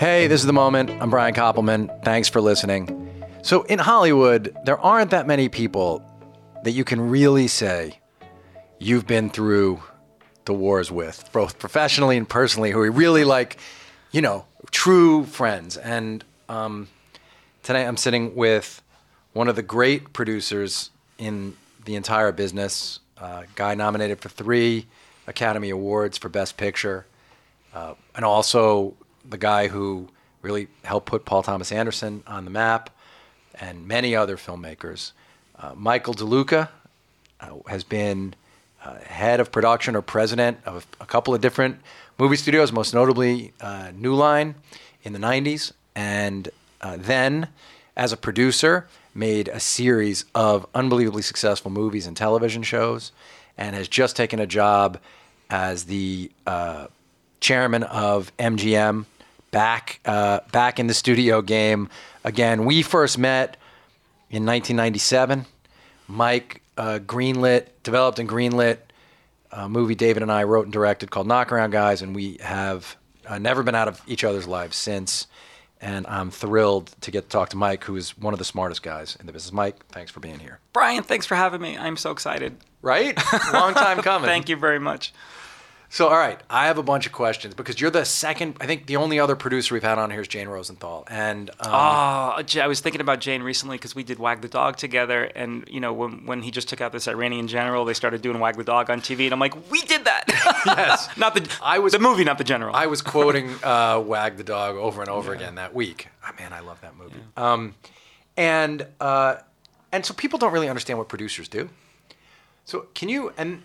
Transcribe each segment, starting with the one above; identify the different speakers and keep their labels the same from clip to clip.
Speaker 1: Hey, this is the moment. I'm Brian Koppelman. Thanks for listening. So, in Hollywood, there aren't that many people that you can really say you've been through the wars with, both professionally and personally, who are really like, you know, true friends. And um, today I'm sitting with one of the great producers in the entire business, uh, guy nominated for three Academy Awards for Best Picture, uh, and also the guy who really helped put Paul Thomas Anderson on the map, and many other filmmakers. Uh, Michael DeLuca uh, has been uh, head of production or president of a couple of different movie studios, most notably uh, New Line in the 90s, and uh, then as a producer made a series of unbelievably successful movies and television shows, and has just taken a job as the uh, chairman of MGM, back uh, back in the studio game again. We first met in 1997. Mike uh, greenlit, developed and greenlit a movie David and I wrote and directed called Knockaround Guys, and we have uh, never been out of each other's lives since. And I'm thrilled to get to talk to Mike, who is one of the smartest guys in the business. Mike, thanks for being here.
Speaker 2: Brian, thanks for having me. I'm so excited.
Speaker 1: Right? Long time coming.
Speaker 2: Thank you very much.
Speaker 1: So, all right, I have a bunch of questions because you're the second. I think the only other producer we've had on here is Jane Rosenthal, and um,
Speaker 2: oh, I was thinking about Jane recently because we did Wag the Dog together, and you know when when he just took out this Iranian general, they started doing Wag the Dog on TV, and I'm like, we did that.
Speaker 1: yes,
Speaker 2: not the I was the movie, not the general.
Speaker 1: I was quoting uh, Wag the Dog over and over yeah. again that week. Oh, man, I love that movie. Yeah. Um, and uh, and so people don't really understand what producers do. So can you and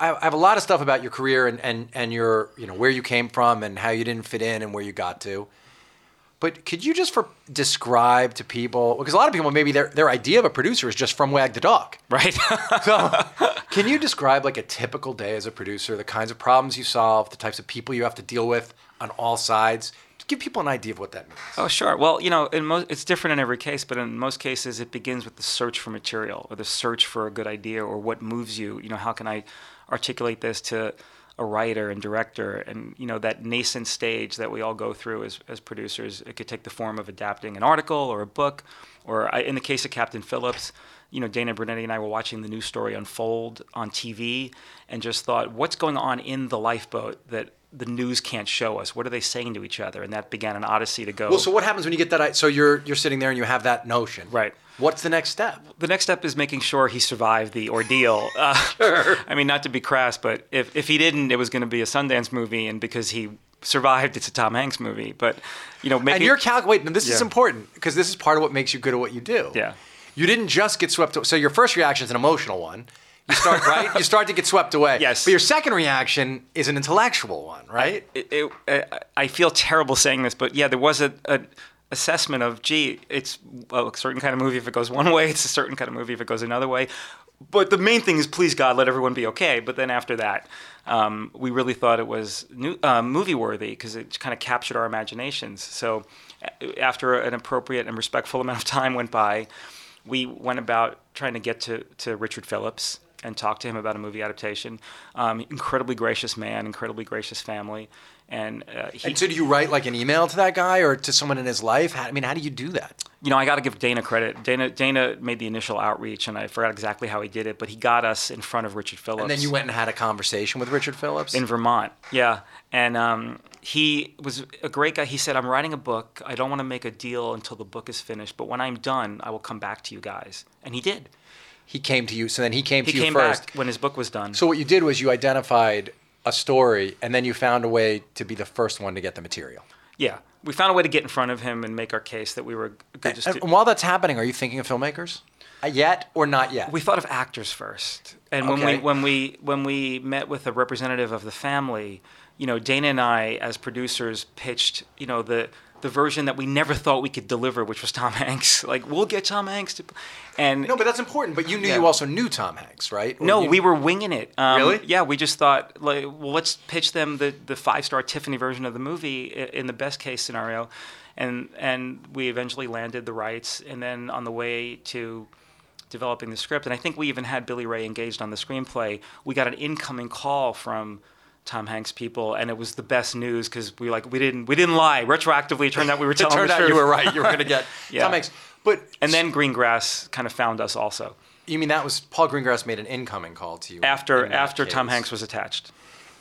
Speaker 1: I have a lot of stuff about your career and, and, and your, you know, where you came from and how you didn't fit in and where you got to. But could you just for describe to people because a lot of people maybe their their idea of a producer is just from Wag the Dog,
Speaker 2: right?
Speaker 1: so, can you describe like a typical day as a producer, the kinds of problems you solve, the types of people you have to deal with on all sides? Just give people an idea of what that means.
Speaker 2: Oh, sure. Well, you know, in most it's different in every case, but in most cases, it begins with the search for material or the search for a good idea or what moves you. You know, how can I articulate this to a writer and director and you know that nascent stage that we all go through as, as producers it could take the form of adapting an article or a book or I, in the case of captain phillips you know dana brunetti and i were watching the news story unfold on tv and just thought what's going on in the lifeboat that the news can't show us. What are they saying to each other? And that began an odyssey to go.
Speaker 1: Well, so what happens when you get that? So you're you're sitting there and you have that notion,
Speaker 2: right?
Speaker 1: What's the next step?
Speaker 2: The next step is making sure he survived the ordeal. Uh, sure. I mean, not to be crass, but if, if he didn't, it was going to be a Sundance movie, and because he survived, it's a Tom Hanks movie. But you know, making,
Speaker 1: and you're calculating. This yeah. is important because this is part of what makes you good at what you do.
Speaker 2: Yeah.
Speaker 1: You didn't just get swept. Away. So your first reaction is an emotional one. You start right. you start to get swept away.
Speaker 2: Yes.
Speaker 1: But your second reaction is an intellectual one, right?
Speaker 2: It, it, it, I feel terrible saying this, but yeah, there was a, a assessment of, gee, it's a certain kind of movie if it goes one way, it's a certain kind of movie if it goes another way. But the main thing is, please God, let everyone be okay. But then after that, um, we really thought it was new, uh, movie worthy because it kind of captured our imaginations. So after an appropriate and respectful amount of time went by, we went about trying to get to, to Richard Phillips and talk to him about a movie adaptation. Um, incredibly gracious man, incredibly gracious family. And, uh,
Speaker 1: he, and so, do you write like an email to that guy or to someone in his life? How, I mean, how do you do that?
Speaker 2: You know, I got to give Dana credit. Dana Dana made the initial outreach, and I forgot exactly how he did it, but he got us in front of Richard Phillips.
Speaker 1: And then you went and had a conversation with Richard Phillips
Speaker 2: in Vermont. Yeah, and um, he was a great guy. He said, "I'm writing a book. I don't want to make a deal until the book is finished, but when I'm done, I will come back to you guys." And he did.
Speaker 1: He came to you. So then he came
Speaker 2: he
Speaker 1: to you
Speaker 2: came
Speaker 1: first.
Speaker 2: when his book was done.
Speaker 1: So what you did was you identified a story, and then you found a way to be the first one to get the material.
Speaker 2: Yeah, we found a way to get in front of him and make our case that we were good.
Speaker 1: And, and while that's happening, are you thinking of filmmakers? Uh, yet or not yet?
Speaker 2: We thought of actors first, and okay. when we when we when we met with a representative of the family, you know, Dana and I as producers pitched, you know, the the version that we never thought we could deliver, which was Tom Hanks. Like we'll get Tom Hanks to, and
Speaker 1: no, but that's important. But you knew yeah. you also knew Tom Hanks, right?
Speaker 2: Or no,
Speaker 1: you...
Speaker 2: we were winging it.
Speaker 1: Um, really?
Speaker 2: Yeah, we just thought, like, well, let's pitch them the the five star Tiffany version of the movie in the best case scenario, and and we eventually landed the rights. And then on the way to developing the script, and I think we even had Billy Ray engaged on the screenplay. We got an incoming call from Tom Hanks people, and it was the best news because we like we didn't we didn't lie. Retroactively, it turned out we were telling.
Speaker 1: It
Speaker 2: turned
Speaker 1: out you were right. You were going to get
Speaker 2: Yeah.
Speaker 1: Tom Hanks. But
Speaker 2: And then Greengrass kind of found us also
Speaker 1: you mean that was Paul Greengrass made an incoming call to you
Speaker 2: after after Tom. Hanks was attached.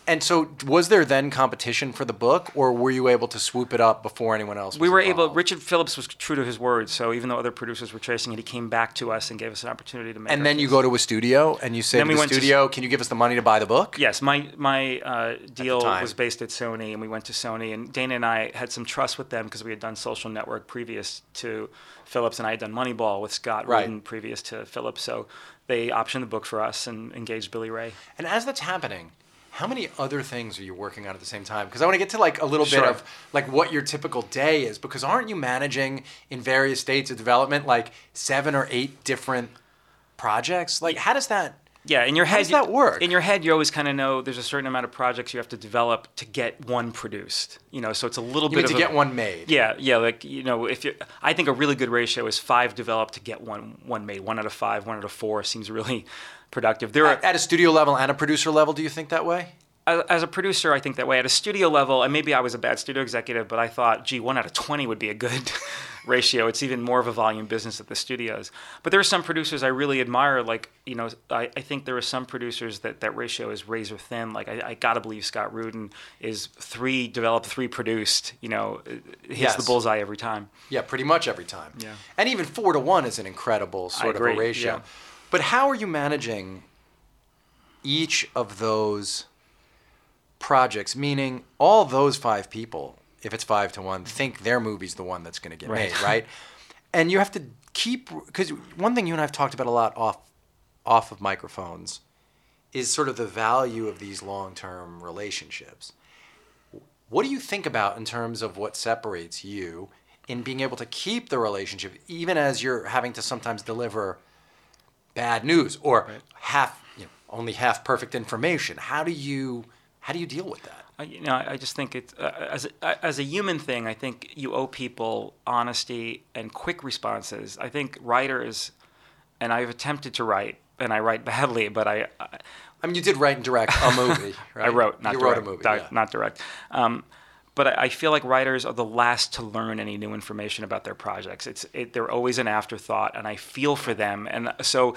Speaker 1: And so, was there then competition for the book, or were you able to swoop it up before anyone else? Was
Speaker 2: We were able. Richard Phillips was true to his word, so even though other producers were chasing it, he came back to us and gave us an opportunity to make.
Speaker 1: And then you go to a studio and you say
Speaker 2: Then
Speaker 1: to
Speaker 2: we
Speaker 1: the
Speaker 2: went to-
Speaker 1: studio, "Can you give us the money to buy the book?"
Speaker 2: Yes, my my uh, deal was based at Sony, and we went to Sony. And Dana and I had some trust with them because we had done Social Network previous to Phillips, and I had done Moneyball with Scott
Speaker 1: Right.
Speaker 2: Rudin previous to Phillips. So they optioned the book for us and engaged Billy Ray.
Speaker 1: And as that's happening, how many other things are you working on at the same time? Because I want to get to like a little
Speaker 2: Sure.
Speaker 1: bit of like what your typical day is. Because aren't you managing in various states of development like seven or eight different projects? Like, how does that?
Speaker 2: Yeah, in your head, How
Speaker 1: does that work?
Speaker 2: In your head, you always kind of know there's a certain amount of projects you have to develop to get one produced. You know, so it's a little
Speaker 1: You
Speaker 2: bit
Speaker 1: mean to
Speaker 2: a-
Speaker 1: get one made?
Speaker 2: Yeah, yeah, like you know, if you, I think a really good ratio is five developed to get one one made. One out of five, one out of four seems really productive. There are
Speaker 1: At, at a studio level and a producer level, do you think that way?
Speaker 2: as as a producer, I think that way. At a studio level, and maybe I was a bad studio executive, but I thought, gee, one out of 20 would be a good ratio. It's even more of a volume business at the studios. But there are some producers I really admire. Like, you know, I, I think there are some producers that that ratio is razor thin. Like, I, I got to believe Scott Rudin is three developed, three produced. You know, uh, hits
Speaker 1: Yes.
Speaker 2: the bullseye every time.
Speaker 1: Yeah, pretty much every time.
Speaker 2: Yeah.
Speaker 1: And even four to one is an incredible sort of a ratio.
Speaker 2: yeah.
Speaker 1: But how are you managing each of those projects? Meaning, all those five people, if it's five to one, think their movie's the one that's going to get
Speaker 2: Right.
Speaker 1: made, right? and you have to keep because one thing you and I've talked about a lot off off of microphones is sort of the value of these long term relationships. What do you think about in terms of what separates you in being able to keep the relationship, even as you're having to sometimes deliver bad news or half, you know, only half perfect information? How do you how do you deal with that?
Speaker 2: I, you know, I I just think it uh, as a, as a human thing. I think you owe people honesty and quick responses. I think writers, and I've attempted to write, and I write badly, but I, I
Speaker 1: I mean, you did write and direct a movie, right?
Speaker 2: I wrote, not
Speaker 1: you
Speaker 2: direct,
Speaker 1: wrote a movie,
Speaker 2: di-
Speaker 1: yeah.
Speaker 2: not direct. Um, but I, I feel like writers are the last to learn any new information about their projects. It's it, they're always an afterthought, and I feel for them. And so,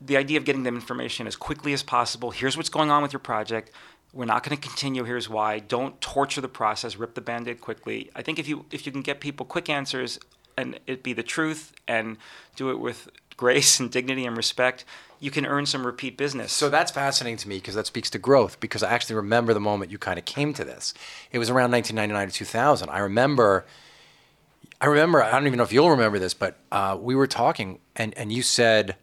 Speaker 2: the idea of getting them information as quickly as possible. Here's what's going on with your project. We're not going to continue. Here's why. Don't torture the process. Rip the band-aid quickly. I think if you if you can get people quick answers and it be the truth and do it with grace and dignity and respect, you can earn some repeat business.
Speaker 1: So that's fascinating to me because that speaks to growth. Because I actually remember the moment you kind of came to this. It was around 1999 to 2000. I remember. I remember. I don't even know if you'll remember this, but uh, we were talking, and and you said,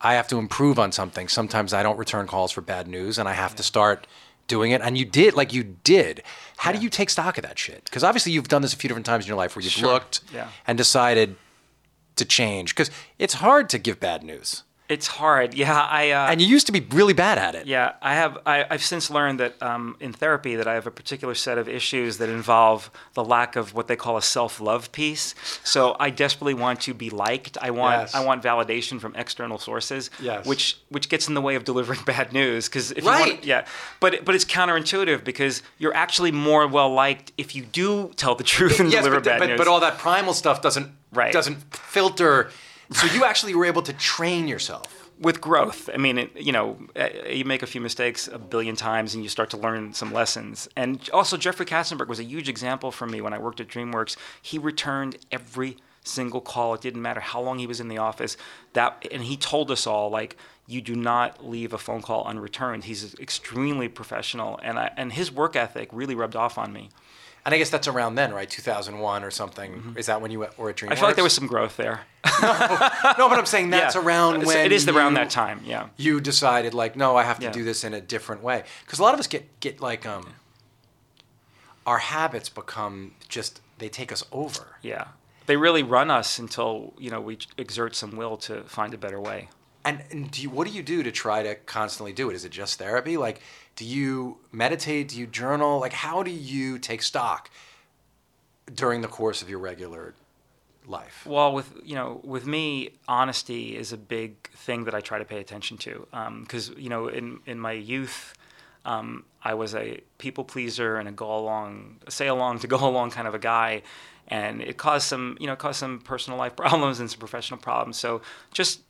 Speaker 1: "I have to improve on something. Sometimes I don't return calls for bad news, and I have to start." Doing it, and you did, like you did. How do you take stock of that shit? Because obviously you've done this a few different times in your life where you've
Speaker 2: Sure.
Speaker 1: looked
Speaker 2: Yeah.
Speaker 1: and decided to change. Because it's hard to give bad news,
Speaker 2: it's hard. Yeah, I. Uh,
Speaker 1: and you used to be really bad at it.
Speaker 2: Yeah, I have. I, I've since learned that um, in therapy that I have a particular set of issues that involve the lack of what they call a self-love piece. So I desperately want to be liked. I want.
Speaker 1: Yes.
Speaker 2: I want validation from external sources.
Speaker 1: Yes.
Speaker 2: Which which gets in the way of delivering bad news because if you
Speaker 1: Right.
Speaker 2: want, yeah, but but it's counterintuitive because you're actually more well liked if you do tell the truth and
Speaker 1: yes,
Speaker 2: deliver
Speaker 1: but,
Speaker 2: bad
Speaker 1: but,
Speaker 2: news.
Speaker 1: but all that primal stuff doesn't
Speaker 2: Right.
Speaker 1: doesn't filter. So you actually were able to train yourself.
Speaker 2: with growth. I mean it, you know you make a few mistakes a billion times and you start to learn some lessons. And also jeffrey katzenberg was a huge example for me when i worked at dreamworks. He returned every single call. It didn't matter how long he was in the office. That and he told us all like you do not leave a phone call unreturned. He's extremely professional. And I, and his work ethic really rubbed off on me
Speaker 1: And I guess that's around then, right? 2001 or something. Is that when you were at DreamWorks?
Speaker 2: Mm-hmm. i feel like there was some growth there
Speaker 1: no, but I'm saying that's
Speaker 2: Yeah.
Speaker 1: around when
Speaker 2: it is around that time yeah
Speaker 1: You decided like, no, I have to
Speaker 2: Yeah.
Speaker 1: do this in a different way. Because a lot of us get get like um. Our habits become just they take us over.
Speaker 2: Yeah. They really run us until, you know, we exert some will to find a better way.
Speaker 1: And, and do you, what do you do to try to constantly do it? Is it just therapy? Like, do you meditate? Do you journal? Like, how do you take stock during the course of your regular life?
Speaker 2: Well, with, you know, with me, honesty is a big thing that I try to pay attention to. Because, you know, in, in my youth, Um, I was a people pleaser and a go along, say along to go along kind of a guy, and it caused some, you know, caused some personal life problems and some professional problems. So just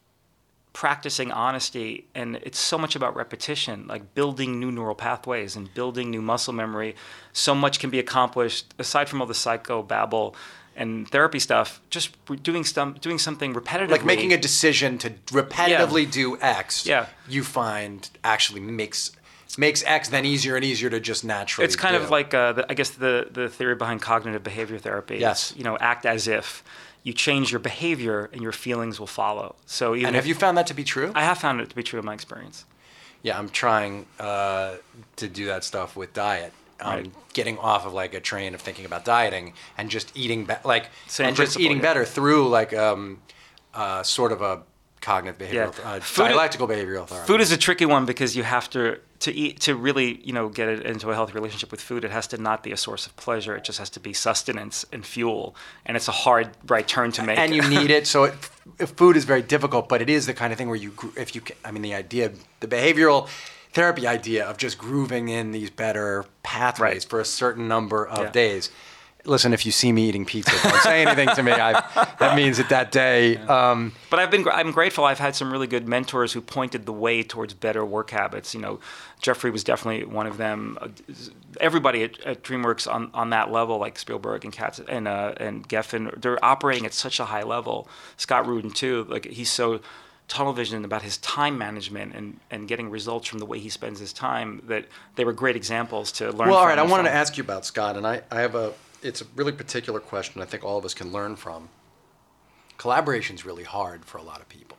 Speaker 2: practicing honesty and it's so much about repetition like building new neural pathways and building new muscle memory so much can be accomplished aside from all the psycho babble and therapy stuff just doing some doing something repetitively
Speaker 1: like making a decision to repetitively
Speaker 2: Yeah.
Speaker 1: do x
Speaker 2: Yeah.
Speaker 1: you find actually makes makes x then easier and easier to just naturally
Speaker 2: it's kind
Speaker 1: do.
Speaker 2: of like uh, the, I guess the the theory behind cognitive behavior therapy.
Speaker 1: Yes.
Speaker 2: It's, you know, act as if you change your behavior and your feelings will follow. So even
Speaker 1: and
Speaker 2: if
Speaker 1: have you found that to be true
Speaker 2: I have found it to be true in my experience.
Speaker 1: Yeah, I'm trying uh, to do that stuff with diet. Um,
Speaker 2: Right.
Speaker 1: Getting off of like a train of thinking about dieting and just eating be- like
Speaker 2: Same
Speaker 1: and just eating
Speaker 2: yeah.
Speaker 1: better through like um, uh, sort of a cognitive behavioral,
Speaker 2: Yeah.
Speaker 1: uh, dialectical behavioral therapy.
Speaker 2: Food is a tricky one because you have to to eat to really you know get it into a healthy relationship with food. It has to not be a source of pleasure. It just has to be sustenance and fuel. And it's a hard right turn to make.
Speaker 1: and you need it. So it, food is very difficult, but it is the kind of thing where you, if you, I mean, the idea, the behavioral therapy idea of just grooving in these better pathways
Speaker 2: Right.
Speaker 1: for a certain number of
Speaker 2: Yeah.
Speaker 1: days. Listen, if you see me eating pizza, don't say anything to me. I, that means that that day. Um,
Speaker 2: But I've been I'm grateful. I've had some really good mentors who pointed the way towards better work habits. You know, Jeffrey was definitely one of them. Uh, Everybody at, at DreamWorks on, on that level, like Spielberg and Katz and uh, and Geffen, they're operating at such a high level. Scott Rudin too. Like he's so tunnel vision about his time management and, and getting results from the way he spends his time that they were great examples to learn.
Speaker 1: Well, all
Speaker 2: from
Speaker 1: right. I wanted to ask you about Scott, and I, I have a. It's a really particular question. I think all of us can learn from. Collaboration's really hard for a lot of people,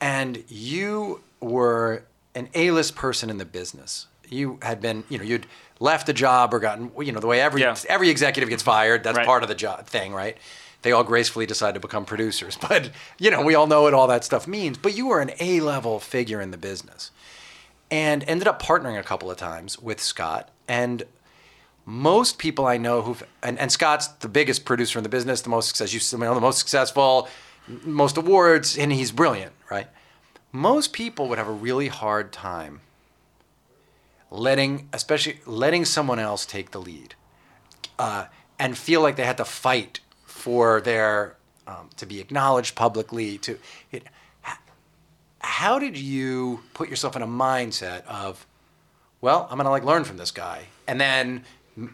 Speaker 1: and you were an A-list person in the business. You had been, you know, you'd left a job or gotten, you know, the way every
Speaker 2: Yeah.
Speaker 1: every executive gets fired. That's
Speaker 2: Right.
Speaker 1: part of the job thing, right? They all gracefully decide to become producers, but you know, we all know what all that stuff means. But you were an A-level figure in the business and ended up partnering a couple of times with Scott. And most people I know who've and, and Scott's the biggest producer in the business, the most success you know, the most successful, most awards, and he's brilliant, right? Most people would have a really hard time letting, especially letting someone else take the lead, uh, and feel like they had to fight for their um, to be acknowledged publicly. To it, how did you put yourself in a mindset of well, I'm gonna like learn from this guy, and then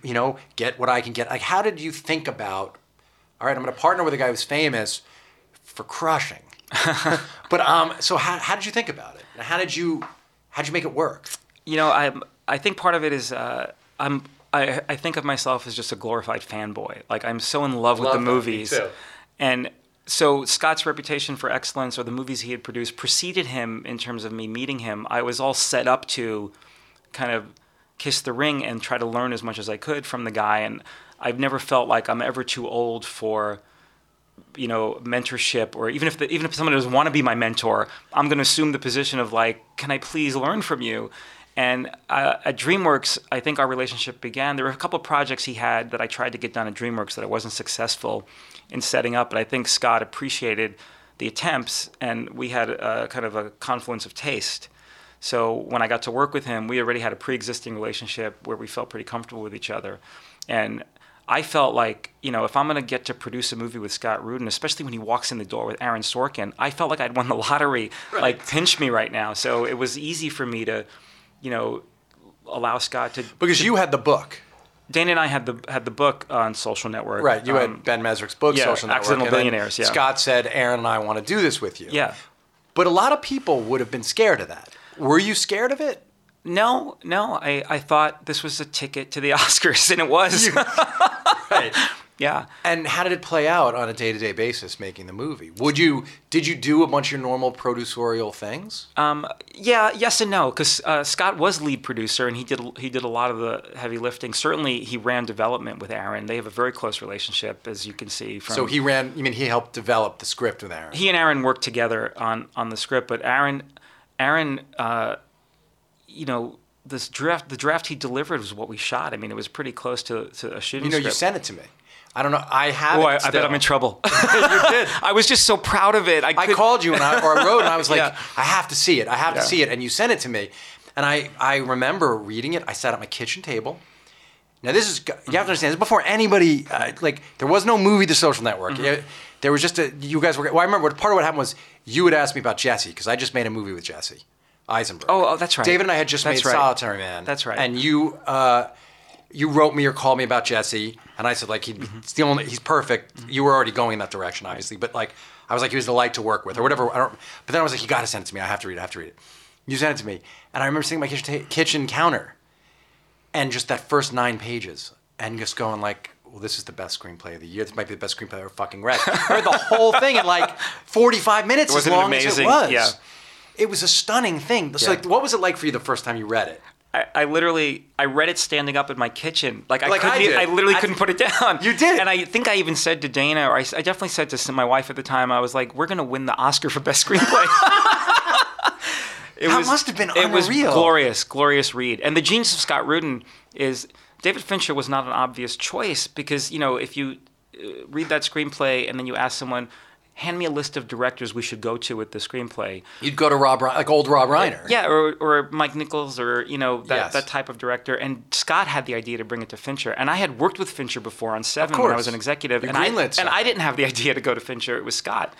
Speaker 1: you know get what I can get. Like, how did you think about? All right, I'm gonna partner with a guy who's famous for crushing. but um, so how, how did you think about it? And How did you how did you make it work?
Speaker 2: you know, I I think part of it is uh, I'm I, I think of myself as just a glorified fanboy. Like I'm so in love with the
Speaker 1: that, me
Speaker 2: movies,
Speaker 1: too.
Speaker 2: and so Scott's reputation for excellence or the movies he had produced preceded him in terms of me meeting him. I was all set up to kind of kiss the ring and try to learn as much as I could from the guy, and I've never felt like I'm ever too old for you know mentorship or even if the, even if someone doesn't want to be my mentor i'm going to assume the position of like can i please learn from you? And uh, at dreamworks i think our relationship began. There were a couple of projects he had that i tried to get done at dreamworks that i wasn't successful in setting up but i think scott appreciated the attempts and we had a, kind of a confluence of taste so when I got to work with him, we already had a pre-existing relationship where we felt pretty comfortable with each other, and I felt like you know if I'm going to get to produce a movie with Scott Rudin, especially when he walks in the door with Aaron Sorkin, I felt like I'd won the lottery. Like pinch me right now. So it was easy for me to, you know, allow Scott to
Speaker 1: Because you had the book,
Speaker 2: Dana and I had the had the book on Social Network.
Speaker 1: right? You
Speaker 2: Um,
Speaker 1: had Ben Mezrich's book,
Speaker 2: yeah,
Speaker 1: Social Network.
Speaker 2: Accidental Billionaires, yeah.
Speaker 1: Scott said, "Aaron and I want to do this with you."
Speaker 2: Yeah.
Speaker 1: But a lot of people would have been scared of that. Were you scared of it?
Speaker 2: No, no. I, I thought this was a ticket to the Oscars, and it was.
Speaker 1: Right.
Speaker 2: yeah.
Speaker 1: And how did it play out on a day-to-day basis making the movie? Would you did you do a bunch of your normal producerial things?
Speaker 2: Um, yeah, yes and no, because uh, Scott was lead producer and he did he did a lot of the heavy lifting. Certainly, he ran development with Aaron. They have a very close relationship, as you can see from.
Speaker 1: so he ran. You mean he helped develop the script with Aaron?
Speaker 2: he and Aaron worked together on on the script, but Aaron, Aaron, uh, you know, this draft the draft he delivered was what we shot. I mean, it was pretty close to, to a shooting
Speaker 1: you know, you sent it to me. I don't know. I have.
Speaker 2: Oh,
Speaker 1: it
Speaker 2: I, I bet. I'm in trouble.
Speaker 1: you did.
Speaker 2: I was just so proud of it. I,
Speaker 1: I called you and I, or I wrote and I was like,
Speaker 2: Yeah.
Speaker 1: I have to see it. I have
Speaker 2: Yeah.
Speaker 1: to see it. And you sent it to me. And I, I remember reading it. I sat at my kitchen table. Now this is you have to understand. This is before anybody uh, like there was no movie The Social Network.
Speaker 2: Mm-hmm.
Speaker 1: Yeah, there was just a you guys were. Well, I remember part of what happened was you would ask me about Jesse because I just made a movie with Jesse Eisenberg.
Speaker 2: Oh, oh, that's right.
Speaker 1: David and I had just
Speaker 2: That's
Speaker 1: made
Speaker 2: right.
Speaker 1: Solitary Man.
Speaker 2: That's right.
Speaker 1: And you uh, you wrote me or called me about Jesse, and I said like he'd,
Speaker 2: Mm-hmm.
Speaker 1: it's the only he's perfect. You were already going in that direction, obviously, but like I was like he was the light to work with or whatever. I don't. But then I was like you got to send it to me. I have to read it. I have to read it. You sent it to me, and I remember sitting at my kitchen, ta- kitchen counter, and just that first nine pages, and just going like. Well, this is the best screenplay of the year. This might be the best screenplay I ever fucking read. I read the whole thing in like 45 minutes, as
Speaker 2: Wasn't it
Speaker 1: long as it
Speaker 2: amazing?
Speaker 1: was.
Speaker 2: Yeah.
Speaker 1: It was a stunning thing. So,
Speaker 2: Yeah.
Speaker 1: like, what was it like for you the first time you read it?
Speaker 2: I, I literally I read it standing up in my kitchen. Like I
Speaker 1: Like
Speaker 2: couldn't.
Speaker 1: I.
Speaker 2: I literally
Speaker 1: I-
Speaker 2: couldn't put it down.
Speaker 1: You did.
Speaker 2: And I think I even said to Dana, or I, definitely said to my wife at the time, I was like, "We're gonna win the Oscar for best screenplay." it
Speaker 1: That must have been
Speaker 2: It was
Speaker 1: unreal.
Speaker 2: glorious, glorious read. And the genius of Scott Rudin is David Fincher was not an obvious choice because you know if you uh, read that screenplay and then you ask someone. Hand me a list of directors we should go to with the screenplay.
Speaker 1: You'd go to Rob, like old Rob Reiner.
Speaker 2: Yeah, or, or Mike Nichols, or you know that,
Speaker 1: Yes.
Speaker 2: that type of director. And Scott had the idea to bring it to Fincher, and I had worked with Fincher before on Seven when I was an executive, and I and I didn't have the idea to go to Fincher. It was Scott,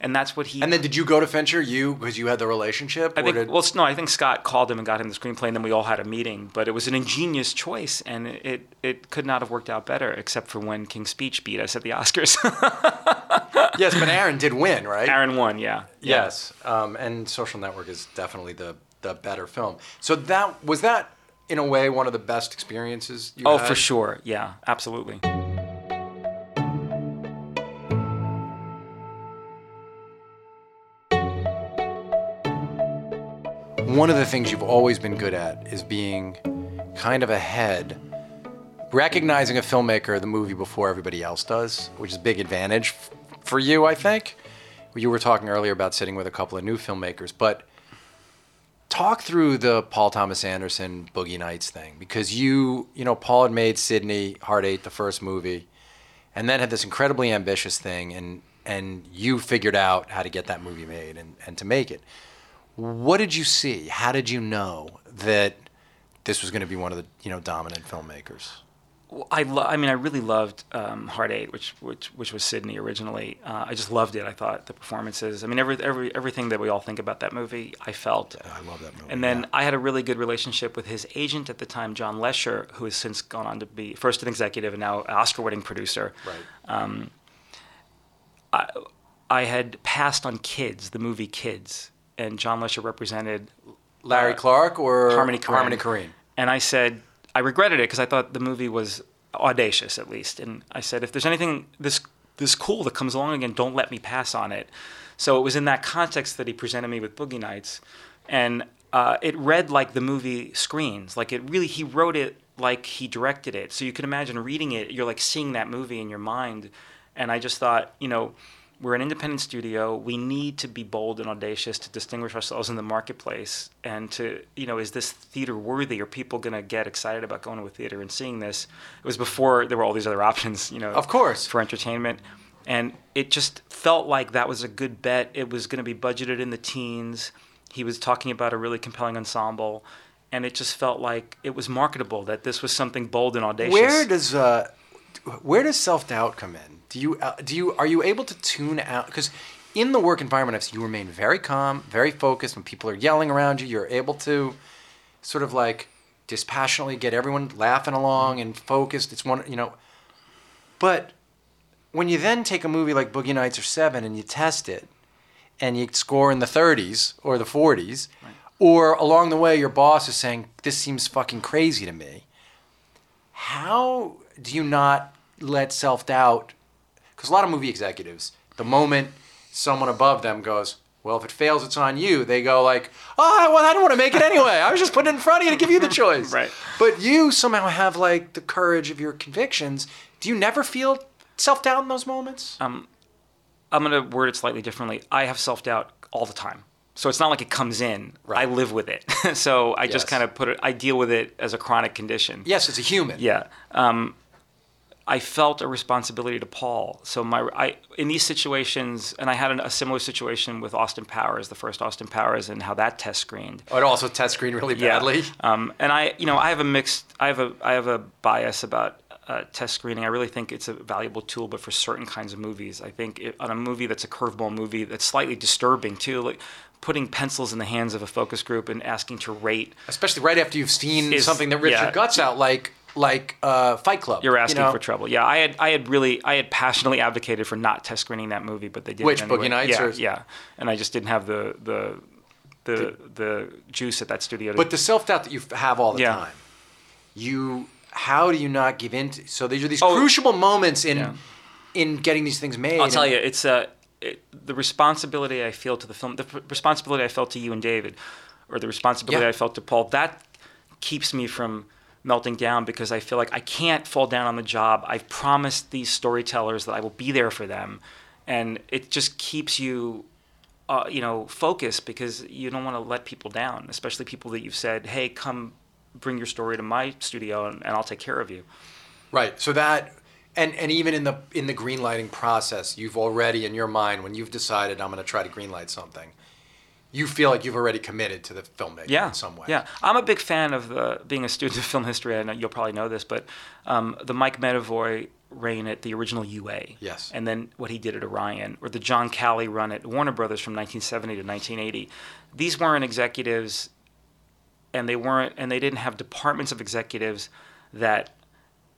Speaker 2: and that's what he.
Speaker 1: And then did you go to Fincher? You because you had the relationship.
Speaker 2: I
Speaker 1: or
Speaker 2: think
Speaker 1: did-
Speaker 2: well, no, I think Scott called him and got him the screenplay, and then we all had a meeting. But it was an ingenious choice, and it it, could not have worked out better, except for when King's Speech beat us at the Oscars.
Speaker 1: yes, but Aaron did win, right?
Speaker 2: Aaron won, yeah. Yeah.
Speaker 1: Yes, um, and Social Network is definitely the the better film. So that was that in a way one of the best experiences. You
Speaker 2: Oh,
Speaker 1: had?
Speaker 2: for sure. Yeah, absolutely.
Speaker 1: One of the things you've always been good at is being kind of ahead, recognizing a filmmaker the movie before everybody else does, which is a big advantage for you, I think. You were talking earlier about sitting with a couple of new filmmakers, but talk through the Paul Thomas Anderson Boogie Nights thing because you, you know, Paul had made Sydney Hard Eight the first movie, and then had this incredibly ambitious thing, and and you figured out how to get that movie made and, and to make it. What did you see? How did you know that this was going to be one of the you know dominant filmmakers?
Speaker 2: Well, I lo- I mean, I really loved um, Hard Eight, which which which was Sydney originally. Uh, I just loved it. I thought the performances. I mean, every every everything that we all think about that movie, I felt.
Speaker 1: I love that movie.
Speaker 2: And then
Speaker 1: yeah.
Speaker 2: I had a really good relationship with his agent at the time, John Lesher, who has since gone on to be first an executive and now Oscar-winning producer.
Speaker 1: right.
Speaker 2: I had passed on Kids, the movie Kids, and John Lesher represented
Speaker 1: Larry
Speaker 2: uh,
Speaker 1: Clark or
Speaker 2: Harmony Korine.
Speaker 1: Harmony Korine.
Speaker 2: And I said, I regretted it because I thought the movie was audacious, at least. And I said, if there's anything this this cool that comes along again, don't let me pass on it. So it was in that context that he presented me with Boogie Nights, and uh, it read like the movie screens. Like it really, he wrote it like he directed it. So you can imagine reading it, you're like seeing that movie in your mind. And I just thought, you know, we're an independent studio. We need to be bold and audacious to distinguish ourselves in the marketplace. And to, you know, is this theater worthy? Are people going to get excited about going to a theater and seeing this? It was before there were all these other options, you know,
Speaker 1: Of course.
Speaker 2: for entertainment. And it just felt like that was a good bet. It was going to be budgeted in the teens. He was talking about a really compelling ensemble. And it just felt like it was marketable, that this was something bold and audacious.
Speaker 1: Where does uh, where does self doubt come in? Do you uh, do you are you able to tune out because in the work environment I've seen you remain very calm, very focused. When people are yelling around you, you're able to sort of like dispassionately get everyone laughing along and focused. It's one you know, but when you then take a movie like Boogie Nights or Seven and you test it, and you score in the 30s or the 40s, or along the way your boss is saying this seems fucking crazy to me how do you not let self doubt? Because a lot of movie executives, the moment someone above them goes, well, if it fails, it's on you. They go like, oh, well, I don't want to make it anyway. I was just putting it in front of you to give you the choice.
Speaker 2: Right.
Speaker 1: But you somehow have like the courage of your convictions. Do you never feel self doubt in those moments?
Speaker 2: Um, I'm going to word it slightly differently. I have self doubt all the time. So it's not like it comes in.
Speaker 1: Right.
Speaker 2: I live with it. so I
Speaker 1: Yes.
Speaker 2: just kind of put it, I deal with it as a chronic condition.
Speaker 1: yes, it's a human.
Speaker 2: Yeah. Um, I felt a responsibility to Paul. So my I in these situations, and I had an, a similar situation with Austin Powers, the first Austin Powers, and how that test screened.
Speaker 1: Oh, it also test screened really badly.
Speaker 2: Yeah. Um, and I, you know, I have a mixed, I have a, I have a bias about uh, test screening. I really think it's a valuable tool, but for certain kinds of movies, I think it, on a movie that's a curveball movie that's slightly disturbing too, like putting pencils in the hands of a focus group and asking to rate,
Speaker 1: especially right after you've seen
Speaker 2: Is-
Speaker 1: something that rips
Speaker 2: yeah.
Speaker 1: your guts out, like like uh, Fight Club.
Speaker 2: you're
Speaker 1: you
Speaker 2: asking
Speaker 1: know?
Speaker 2: for trouble. Yeah, I had, I had really, I had passionately advocated for not test screening that movie, but they did.
Speaker 1: Which,
Speaker 2: anyway.
Speaker 1: Boogie Nights
Speaker 2: Yeah,
Speaker 1: or-
Speaker 2: yeah, and I just didn't have the the the the juice at that studio. To,
Speaker 1: But the self doubt that you have all the
Speaker 2: Yeah.
Speaker 1: time, you how do you not give in to? So these are these
Speaker 2: Oh.
Speaker 1: crucial moments in
Speaker 2: Yeah.
Speaker 1: in getting these things made.
Speaker 2: I'll tell
Speaker 1: and-
Speaker 2: you, it's uh, it, the responsibility I feel to the film, the p- responsibility I felt to you and David, or the responsibility
Speaker 1: Yeah.
Speaker 2: I felt to Paul. That keeps me from melting down because I feel like I can't fall down on the job. I've promised these storytellers that I will be there for them, and it just keeps you. Uh, you know, focused because you don't want to let people down, especially people that you've said, "Hey, come, bring your story to my studio, and, and I'll take care of you."
Speaker 1: Right. So that and and even in the in the green lighting process, you've already in your mind when you've decided I'm going to try to green light something, you feel like you've already committed to the filmmaking
Speaker 2: yeah,
Speaker 1: in some way.
Speaker 2: Yeah, I'm a big fan of the being a student of film history. I know you'll probably know this, but um, the Mike Medavoy reign at the original UA.
Speaker 1: Yes.
Speaker 2: And then what he did at Orion, or the John Calley run at Warner Brothers from 1970 to 1980. These weren't executives, and they weren't, and they didn't have departments of executives that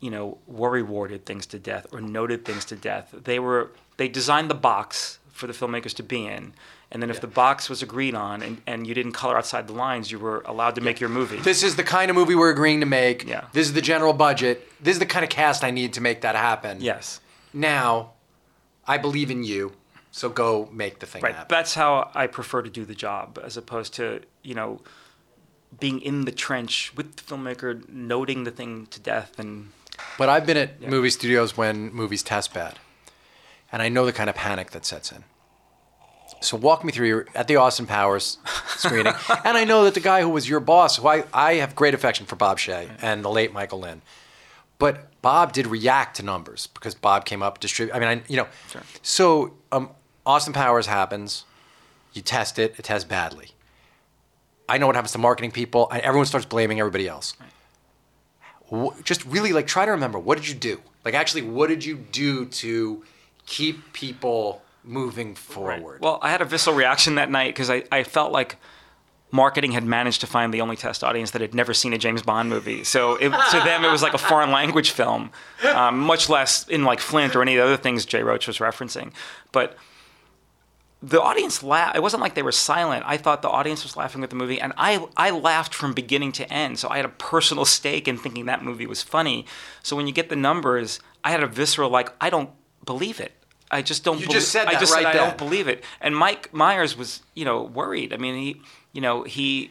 Speaker 2: you know, were rewarded things to death or noted things to death. They were they designed the box for the filmmakers to be in, and then if
Speaker 1: Yeah.
Speaker 2: the box was agreed on and, and you didn't color outside the lines, you were allowed to make your movie.
Speaker 1: This is the kind of movie we're agreeing to make.
Speaker 2: Yeah.
Speaker 1: This is the general budget. This is the kind of cast I need to make that happen.
Speaker 2: yes,
Speaker 1: Now, I believe in you, so go make the thing
Speaker 2: right.
Speaker 1: happen.
Speaker 2: That's how I prefer to do the job, as opposed to you know being in the trench with the filmmaker, noting the thing to death, and
Speaker 1: But I've been at movie studios when movies test bad, and I know the kind of panic that sets in. So walk me through your at the Austin Powers screening, and I know that the guy who was your boss, who I, I have great affection for Bob Shaye and the late Michael Lynne, but Bob did react to numbers because Bob came up distribute. I mean, I, you know,
Speaker 2: Sure.
Speaker 1: so um, Austin Powers happens, you test it, it tests badly. I know what happens to marketing people. I, everyone starts blaming everybody else wh- just really like try to remember what did you do like actually what did you do to keep people moving forward
Speaker 2: Well, I had a visceral reaction that night because I, I felt like marketing had managed to find the only test audience that had never seen a James Bond movie. So it, to them, it was like a foreign language film, um, much less in like Flint or any of the other things Jay Roach was referencing. But the audience laughed. It wasn't like they were silent. I thought the audience was laughing with the movie, and I I laughed from beginning to end. So I had a personal stake in thinking that movie was funny. So when you get the numbers, I had a visceral like I don't believe it. I just don't.
Speaker 1: You
Speaker 2: belie-
Speaker 1: just said
Speaker 2: I
Speaker 1: that
Speaker 2: just
Speaker 1: right
Speaker 2: said I don't believe it. And Mike Myers was you know worried. I mean he you know he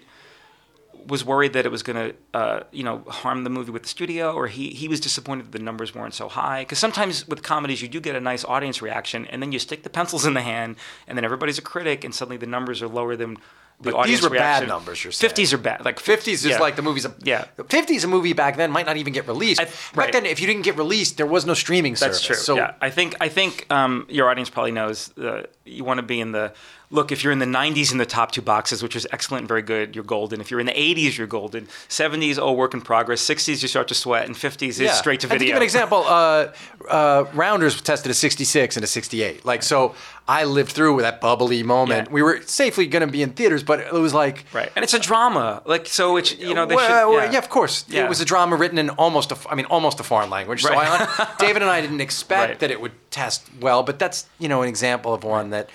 Speaker 2: was worried that it was going to, uh, you know, harm the movie with the studio, or he he was disappointed that the numbers weren't so high. Because sometimes with comedies, you do get a nice audience reaction, and then you stick the pencils in the hand, and then everybody's a critic, and suddenly the numbers are lower than the
Speaker 1: But these were bad numbers, you're saying.
Speaker 2: 50s are bad. Like
Speaker 1: 50s is
Speaker 2: yeah.
Speaker 1: like the movies
Speaker 2: Yeah.
Speaker 1: 50s a movie back then might not even get released
Speaker 2: I-
Speaker 1: back
Speaker 2: right.
Speaker 1: then if you didn't get released there was no streaming
Speaker 2: That's
Speaker 1: service
Speaker 2: true.
Speaker 1: so
Speaker 2: yeah, I think I think um, your audience probably knows uh, you want to be in the look. If you're in the '90s in the top two boxes, which is excellent and very good, you're golden. If you're in the '80s, you're golden. '70s, oh, work in progress. '60s, you start to sweat, and '50s is straight to video.
Speaker 1: And
Speaker 2: video.
Speaker 1: give an example, uh, uh, Rounders tested a 66 and a 68. Like, so I lived through that bubbly moment.
Speaker 2: Yeah.
Speaker 1: We were safely going to be in theaters, but it was like,
Speaker 2: Right, and it's a drama. Like so, it's you know they
Speaker 1: well,
Speaker 2: should.
Speaker 1: well, yeah. of course.
Speaker 2: Yeah.
Speaker 1: It was a drama written in almost a, I mean, almost a foreign language. So I, David and I didn't expect
Speaker 2: Right.
Speaker 1: that it would test well, but that's, you know, an example of one that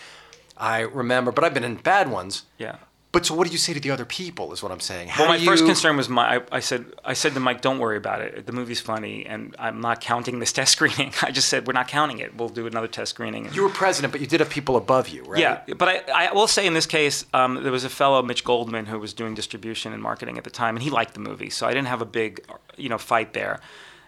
Speaker 1: I remember. But I've been in bad ones.
Speaker 2: Yeah.
Speaker 1: But so what do you say to the other people is what I'm saying. How
Speaker 2: Well, my
Speaker 1: do
Speaker 2: first concern was my. I, I said I said to Mike, "Don't worry about it. The movie's funny, and I'm not counting this test screening. I just said we're not counting it. We'll do another test screening."
Speaker 1: You were president, but you did have people above you, right?
Speaker 2: Yeah, but I, I will say in this case, um, there was a fellow, Mitch Goldman, who was doing distribution and marketing at the time, and he liked the movie, so I didn't have a big, you know, fight there.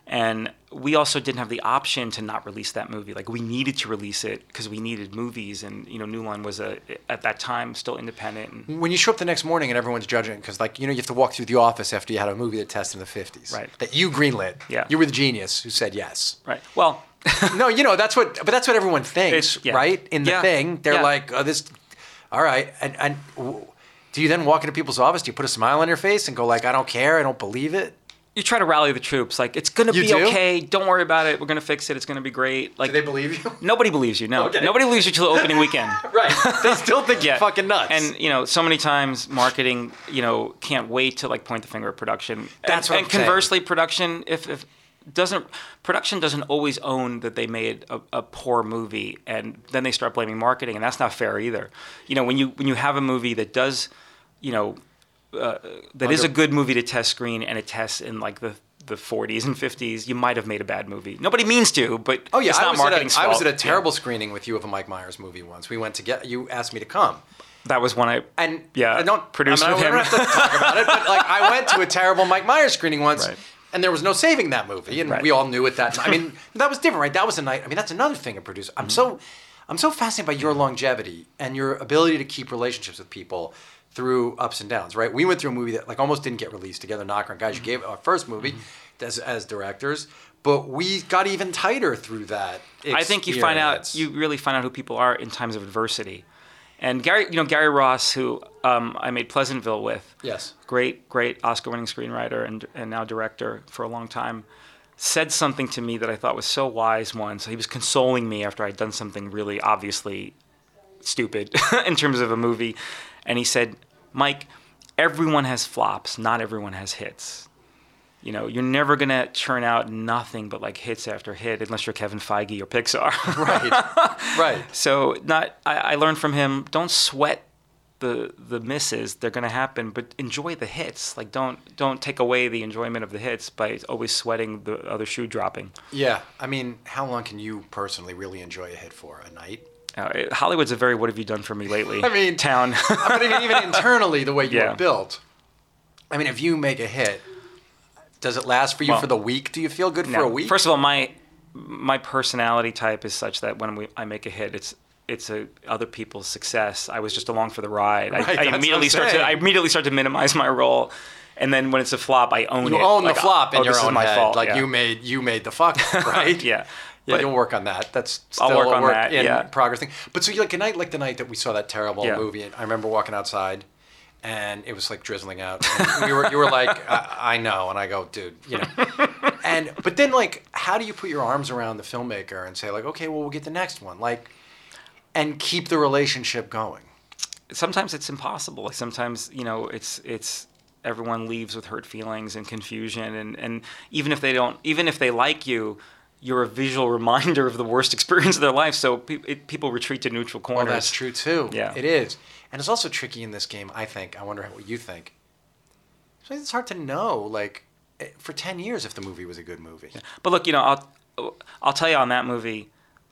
Speaker 2: And we also didn't have the option to not release that movie. Like we needed to release it because we needed movies, and you know, New Line was a at that time still independent. And,
Speaker 1: When you show up the next morning and everyone's judging, because like you know you have to walk through the office after you had a movie that tested in the fifties,
Speaker 2: Right.
Speaker 1: That you greenlit.
Speaker 2: Yeah.
Speaker 1: You were the genius who said yes.
Speaker 2: right. Well,
Speaker 1: no, you know that's what, but that's what everyone thinks,
Speaker 2: yeah.
Speaker 1: right? In the
Speaker 2: Yeah.
Speaker 1: thing, they're
Speaker 2: Yeah.
Speaker 1: like, "Oh, this, all right." And and w- do you then walk into people's office? Do you put a smile on your face and go like, "I don't care, I don't believe it"?
Speaker 2: You try to rally the troops. Like it's gonna
Speaker 1: You
Speaker 2: be
Speaker 1: do?
Speaker 2: okay. Don't worry about it. We're gonna fix it. It's gonna be great. Like
Speaker 1: Do they believe you?
Speaker 2: nobody believes you. No,
Speaker 1: Okay.
Speaker 2: nobody believes you till the opening weekend.
Speaker 1: right. They still think
Speaker 2: Yeah.
Speaker 1: you're fucking nuts.
Speaker 2: And you know, so many times marketing, you know, can't wait to like point the finger at production.
Speaker 1: That's
Speaker 2: and,
Speaker 1: what
Speaker 2: and
Speaker 1: I'm saying.
Speaker 2: conversely, production if, if doesn't production doesn't always own that they made a, a poor movie, and then they start blaming marketing, and that's not fair either. You know, when you when you have a movie that does, you know, uh, that is a good movie to test screen and it tests in like the the 40s and 50s, you might have made a bad movie. Nobody means to, but
Speaker 1: Oh yeah,
Speaker 2: it's
Speaker 1: I
Speaker 2: not
Speaker 1: was, at
Speaker 2: marketing's
Speaker 1: was at a
Speaker 2: Yeah.
Speaker 1: terrible screening with you of a Mike Myers movie once. We went to get you asked me to come,
Speaker 2: That was when I
Speaker 1: and
Speaker 2: Yeah,
Speaker 1: I don't
Speaker 2: produce
Speaker 1: I mean,
Speaker 2: with
Speaker 1: I don't
Speaker 2: him.
Speaker 1: have to talk about it, but like I went to a terrible Mike Myers screening once,
Speaker 2: Right.
Speaker 1: and there was no saving that movie, and
Speaker 2: Right.
Speaker 1: we all knew it that. Time. I mean, that was different, right? That was a night. I mean, that's another thing a producer. I'm so, I'm so fascinated by your longevity and your ability to keep relationships with people through ups and downs, right? We went through a movie that like almost didn't get released together, Knockaround Guys. You gave our first movie as as directors, but we got even tighter through that.
Speaker 2: I think you find out you really find out who people are in times of adversity. And Gary, you know Gary Ross, who um, I made Pleasantville with,
Speaker 1: Yes.
Speaker 2: great, great Oscar-winning screenwriter and and now director for a long time, said something to me that I thought was so wise once. He was consoling me after I'd done something really obviously stupid in terms of a movie, and he said, "Mike, everyone has flops. Not everyone has hits." You know, you're never gonna churn out nothing but like hits after hit unless you're Kevin Feige or Pixar.
Speaker 1: Right. right.
Speaker 2: So not I, I learned from him. Don't sweat the the misses. They're gonna happen, but enjoy the hits. Like don't don't take away the enjoyment of the hits by always sweating the other shoe dropping.
Speaker 1: Yeah. I mean, how long can you personally really enjoy a hit for? A night?
Speaker 2: Uh, Hollywood's a very what have you done for me lately?
Speaker 1: I mean-
Speaker 2: town.
Speaker 1: but even, even internally, the way you
Speaker 2: Yeah.
Speaker 1: were built. I mean, if you make a hit, does it last for you
Speaker 2: Well,
Speaker 1: for the week? Do you feel good for a week?
Speaker 2: First of all, my my personality type is such that when we, I make a hit, it's it's a other people's success. I was just along for the ride.
Speaker 1: Right,
Speaker 2: I, I immediately start to I immediately start to minimize my role, and then when it's a flop, I own
Speaker 1: you
Speaker 2: it.
Speaker 1: You own
Speaker 2: Like,
Speaker 1: the flop in
Speaker 2: oh,
Speaker 1: your
Speaker 2: this
Speaker 1: own
Speaker 2: is my
Speaker 1: head.
Speaker 2: fault.
Speaker 1: Like
Speaker 2: yeah.
Speaker 1: you made you made the fuck, up, right?
Speaker 2: yeah.
Speaker 1: Yeah,
Speaker 2: But-
Speaker 1: you'll work on that. That's still
Speaker 2: I'll work
Speaker 1: a
Speaker 2: on
Speaker 1: work
Speaker 2: that,
Speaker 1: in
Speaker 2: yeah.
Speaker 1: progress thing. But so you like a night like the night that we saw that terrible
Speaker 2: Yeah.
Speaker 1: movie, I remember walking outside, and it was like drizzling out. And you were you were like, I, I know, and I go, dude, you know. And but then like, how do you put your arms around the filmmaker and say like, okay, well we'll get the next one, like, and keep the relationship going?
Speaker 2: sometimes it's impossible. Like sometimes you know it's it's everyone leaves with hurt feelings and confusion, and and even if they don't, even if they like you. You're a visual reminder of the worst experience of their life, so pe- it, people retreat to neutral corners.
Speaker 1: Well, that's true too.
Speaker 2: Yeah.
Speaker 1: it is, and it's also tricky in this game. I think. I wonder what you think. So It's hard to know, like, eh, for ten years, if the movie was a good movie.
Speaker 2: But look, you know, I'll I'll tell you on that movie,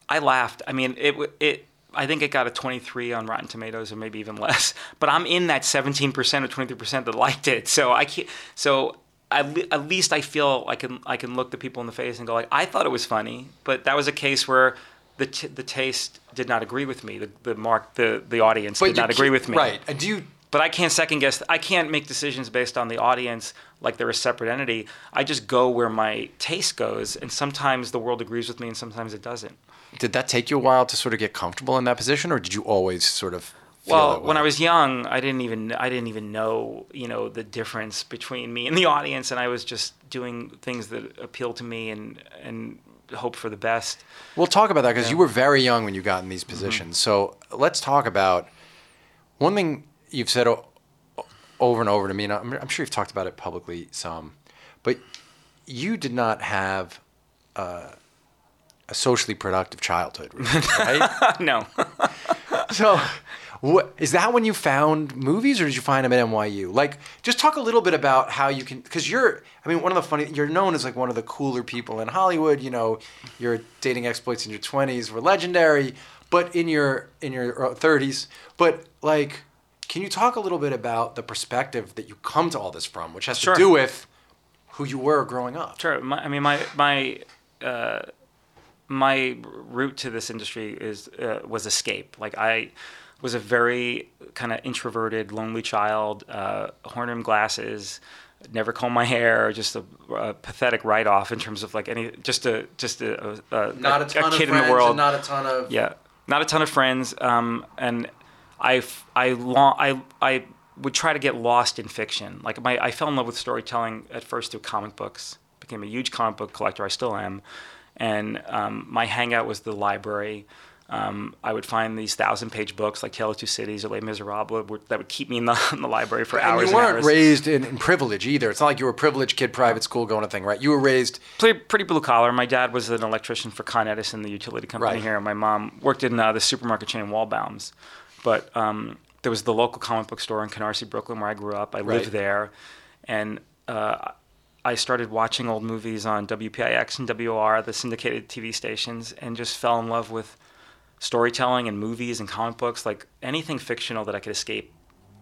Speaker 2: I laughed. I mean, it it. I think it got a 23 on Rotten Tomatoes, or maybe even less. But I'm in that 17% or 23% that liked it. So I can't. So at, le- at least I feel I can I can look the people in the face and go like, I thought it was funny, but that was a case where the t- the taste did not agree with me. The the mark the the audience did not agree with me.
Speaker 1: Right. And do you?
Speaker 2: But I can't second guess. I can't make decisions based on the audience like they're a separate entity. I just go where my taste goes, and sometimes the world agrees with me, and sometimes it doesn't.
Speaker 1: Did that take you a while to sort of get comfortable in that position, or did you always sort of?
Speaker 2: Well, when? I was young, I didn't even I didn't even know you know the difference between me and the audience, and I was just doing things that appealed to me and and hope for the best.
Speaker 1: We'll talk about that because
Speaker 2: Yeah.
Speaker 1: you were very young when you got in these
Speaker 2: Mm-hmm.
Speaker 1: positions. So let's talk about one thing you've said o- over and over to me, and I'm, I'm sure you've talked about it publicly some, but you did not have uh, a socially productive childhood, really, right?
Speaker 2: no,
Speaker 1: so, what is that when you found movies, or did you find them at NYU? Like, just talk a little bit about how you can, because you're, I mean, one of the funny, you're known as like one of the cooler people in Hollywood. You know, your dating exploits in your 20s were legendary, but in your in your 30s, but like, can you talk a little bit about the perspective that you come to all this from, which has
Speaker 2: Sure.
Speaker 1: to do with who you were growing up.
Speaker 2: Sure. My, I mean, my my uh, my route to this industry is uh, was escape. Like I was a very kind of introverted, lonely child, uh, horn rimmed glasses, never combed my hair, just a, a pathetic write off in terms of like any just a just a, a,
Speaker 1: Not a ton of
Speaker 2: kid
Speaker 1: friends
Speaker 2: in the world.
Speaker 1: and not a ton of
Speaker 2: Yeah, not a ton of friends. Um, and I lo- I, I would try to get lost in fiction. Like my, I fell in love with storytelling at first through comic books. Became a huge comic book collector. I still am. And um, my hangout was the library. Um, I would find these thousand-page books like Tale of Two Cities or Les Miserables would- that would keep me in the, in the library for
Speaker 1: And
Speaker 2: hours.
Speaker 1: you weren't
Speaker 2: and
Speaker 1: raised in, in privilege either. It's not like you were a privileged kid, private school going to thing, right? You were raised
Speaker 2: pretty, pretty blue collar. My dad was an electrician for Con Edison, the utility company
Speaker 1: Right.
Speaker 2: here. My mom worked in uh, the supermarket chain Waldbaum's. But um, there was the local comic book store in Canarsie, Brooklyn, where I grew up. I
Speaker 1: Right.
Speaker 2: lived there. And uh, I started watching old movies on WPIX and WOR, the syndicated TV stations, and just fell in love with storytelling and movies and comic books, like anything fictional that I could escape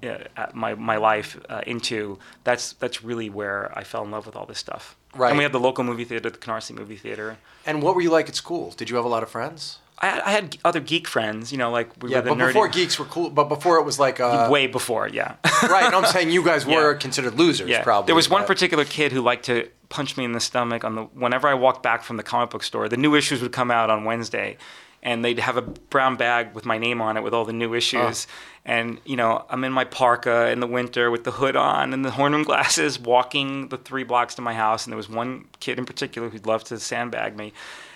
Speaker 2: uh, my my life uh, into. That's that's really where I fell in love with all this stuff.
Speaker 1: Right.
Speaker 2: And we had the local movie theater, the Canarsie movie theater.
Speaker 1: And what were you like at school? Did you have a lot of friends?
Speaker 2: I had, I had other geek friends, you know, like we
Speaker 1: Yeah,
Speaker 2: were the
Speaker 1: but
Speaker 2: nerdy.
Speaker 1: before geeks were cool. But before it was like uh,
Speaker 2: way before, yeah.
Speaker 1: right. No, I'm saying you guys were
Speaker 2: Yeah.
Speaker 1: considered losers.
Speaker 2: yeah.
Speaker 1: Probably.
Speaker 2: There was one particular kid who liked to punch me in the stomach on the whenever I walked back from the comic book store. The new issues would come out on Wednesday, and they'd have a brown bag with my name on it with all the new issues. And you know, I'm in my parka in the winter with the hood on and the horn rim glasses, walking the three blocks to my house. And there was one kid in particular who'd love to sandbag me.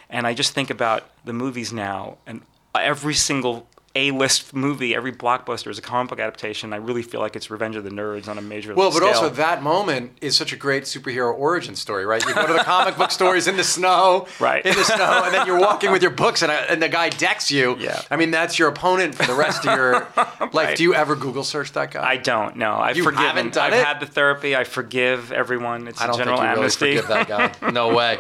Speaker 2: And I just think about the movies now, and every single A-list movie, every blockbuster is a comic book adaptation. I really feel like it's Revenge of the Nerds on a major
Speaker 1: Well, but
Speaker 2: scale.
Speaker 1: also that moment is such a great superhero origin story, right? You go to the comic book stores in the snow,
Speaker 2: Right.
Speaker 1: In the snow, and then you're walking with your books, and, a, and the guy decks you.
Speaker 2: Yeah.
Speaker 1: I mean, that's your opponent for the rest of your life.
Speaker 2: Right.
Speaker 1: Do you ever Google search that guy?
Speaker 2: I don't know. I've
Speaker 1: You
Speaker 2: forgiven.
Speaker 1: haven't done
Speaker 2: I've
Speaker 1: it?
Speaker 2: had the therapy. I forgive everyone. It's
Speaker 1: I don't
Speaker 2: a general
Speaker 1: think you
Speaker 2: amnesty.
Speaker 1: really forgive that guy. No way.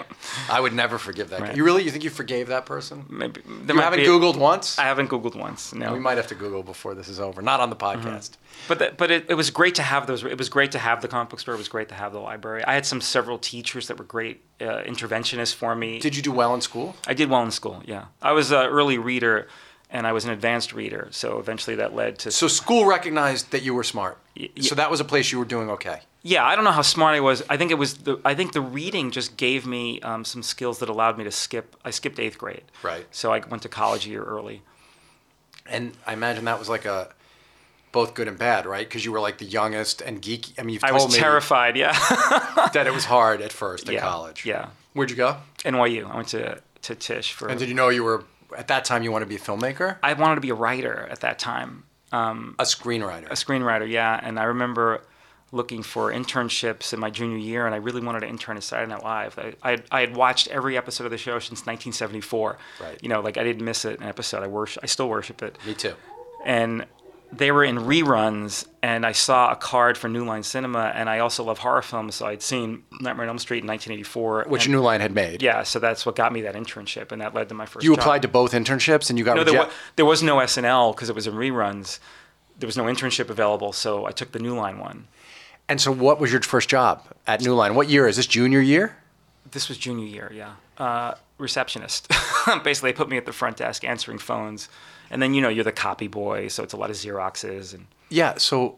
Speaker 1: I would never forgive that guy. You really? You think you forgave that person?
Speaker 2: Maybe there
Speaker 1: You haven't Googled once?
Speaker 2: I haven't Googled once. No.
Speaker 1: we might have to Google before this is over. Not on the
Speaker 2: Mm-hmm.
Speaker 1: podcast.
Speaker 2: But the, but it, it was great to have those. It was great to have the comic book store. It was great to have the library. I had some several teachers that were great uh, interventionists for me.
Speaker 1: Did you do well in school?
Speaker 2: I did well in school. Yeah, I was an early reader, and I was an advanced reader. So eventually that led to.
Speaker 1: So school recognized that you were smart.
Speaker 2: Y- y-
Speaker 1: So that was a place you were doing okay.
Speaker 2: yeah, I don't know how smart I was. I think it was the. I think the reading just gave me um, some skills that allowed me to skip. I skipped eighth grade.
Speaker 1: Right.
Speaker 2: So I went to college a year early.
Speaker 1: And I imagine that was like a both good and bad, right? Because you were like the youngest and geeky. I mean, you've
Speaker 2: I was terrified. Yeah.
Speaker 1: that it was hard at first at
Speaker 2: yeah.
Speaker 1: college.
Speaker 2: Yeah.
Speaker 1: Where'd you go?
Speaker 2: NYU. I went to to Tisch for.
Speaker 1: And did you know you were at that time you wanted to be a filmmaker,
Speaker 2: I wanted to be a writer at that time. Um,
Speaker 1: a screenwriter?
Speaker 2: a screenwriter, yeah. And I remember looking for internships in my junior year, and I really wanted to intern at Saturday Night Live. I, I, had, I had watched every episode of the show since 1974.
Speaker 1: Right.
Speaker 2: You know, like I didn't miss it, an episode. I worship, I still worship it.
Speaker 1: me too.
Speaker 2: And they were in reruns, and I saw a card for New Line Cinema, and I also love horror films, so I'd seen Nightmare on Elm Street in 1984.
Speaker 1: Which
Speaker 2: and-
Speaker 1: New Line had made.
Speaker 2: Yeah, so that's what got me that internship, and that led to my first.
Speaker 1: You
Speaker 2: job.
Speaker 1: applied to both internships and you got
Speaker 2: No, there, was no SNL because it was in reruns. There was no internship available, so I took the New Line one.
Speaker 1: And so, what was your first job at New Line? What year is this? Junior year?
Speaker 2: This was junior year, yeah. Uh, receptionist. Basically, they put me at the front desk answering phones, and then you know you're the copy boy, so it's a lot of Xeroxes and.
Speaker 1: Yeah. So,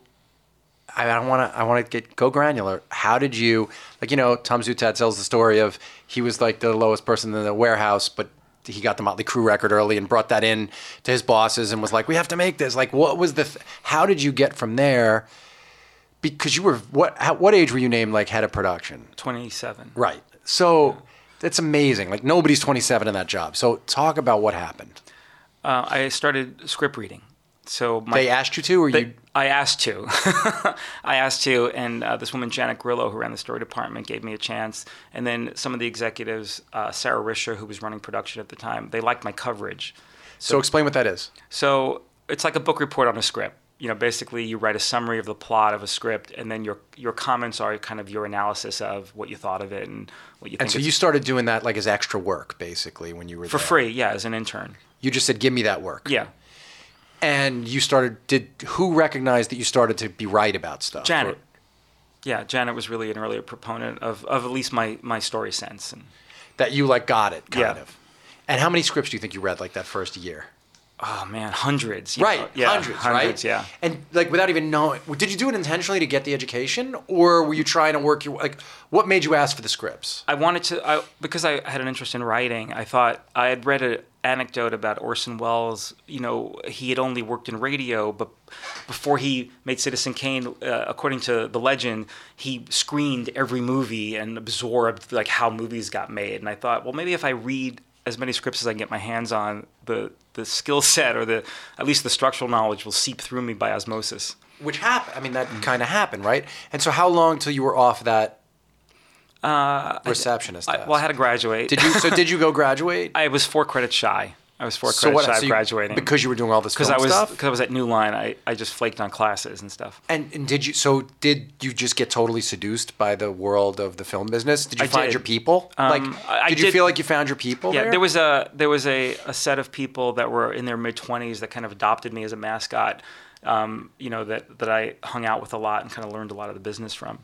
Speaker 1: I want to. I want to get go granular. How did you like? You know, Tom Zutaut tells the story of he was like the lowest person in the warehouse, but he got the Motley Crue record early and brought that in to his bosses and was like, "We have to make this." Like, what was the? Th- how did you get from there? Because you were what? How, what age were you named like head of production?
Speaker 2: 27.
Speaker 1: Right. So that's amazing. Like nobody's 27 in that job. So talk about what happened.
Speaker 2: Uh, I started script reading. So my,
Speaker 1: They asked you to, or
Speaker 2: They-
Speaker 1: you?
Speaker 2: I asked to. I asked to, and uh, this woman, Janet Grillo, who ran the story department, gave me a chance. And then some of the executives, uh, Sara Risher, who was running production at the time, they liked my coverage.
Speaker 1: So explain what that is.
Speaker 2: So it's like a book report on a script. You know, basically, you write a summary of the plot of a script, and then your your comments are kind of your analysis of what you thought of it and what you think.
Speaker 1: And so you started doing that like as extra work, basically, when you were
Speaker 2: for
Speaker 1: there.
Speaker 2: free, yeah, as an intern.
Speaker 1: You just said, "Give me that work."
Speaker 2: Yeah,
Speaker 1: And you started. Did who recognized that you started to be right about stuff?
Speaker 2: Janet.
Speaker 1: Or-
Speaker 2: yeah, Janet was really an earlier proponent of, of at least my, my story sense. And
Speaker 1: That you like got it, kind
Speaker 2: Yeah.
Speaker 1: of. And how many scripts do you think you read like that first year?
Speaker 2: Oh man, hundreds. you
Speaker 1: Right,
Speaker 2: know? Yeah,
Speaker 1: hundreds,
Speaker 2: hundreds,
Speaker 1: right?
Speaker 2: Yeah.
Speaker 1: And like without even knowing, did you do it intentionally to get the education, or were you trying to work your like? What made you ask for the scripts?
Speaker 2: I wanted to I, because I had an interest in writing. I thought I had read an anecdote about Orson Welles. You know, he had only worked in radio, but before he made Citizen Kane, uh, according to the legend, he screened every movie and absorbed like how movies got made. And I thought, well, maybe if I read as many scripts as I can get my hands on, the the skill set or the at least the structural knowledge will seep through me by osmosis.
Speaker 1: Which happened. I mean, that kind of happened, right? And so, how long till you were off that receptionist?
Speaker 2: Uh, I, well, I had to graduate.
Speaker 1: Did you? So did you go graduate?
Speaker 2: I was four credits shy. I was four
Speaker 1: so
Speaker 2: credits shy
Speaker 1: so
Speaker 2: of graduating
Speaker 1: because you were doing all this
Speaker 2: because I was
Speaker 1: stuff.
Speaker 2: because I was at New Line. I, I just flaked on classes and stuff.
Speaker 1: And, and did you? So did you just get totally seduced by the world of the film business? Did you
Speaker 2: I
Speaker 1: find
Speaker 2: did.
Speaker 1: your people?
Speaker 2: Um,
Speaker 1: like,
Speaker 2: I- I
Speaker 1: did you
Speaker 2: did-
Speaker 1: feel like you found your people?
Speaker 2: Yeah,
Speaker 1: there?
Speaker 2: there was a there was a, a set of people that were in their mid twenties that kind of adopted me as a mascot. Um, you know that that I hung out with a lot and kind of learned a lot of the business from.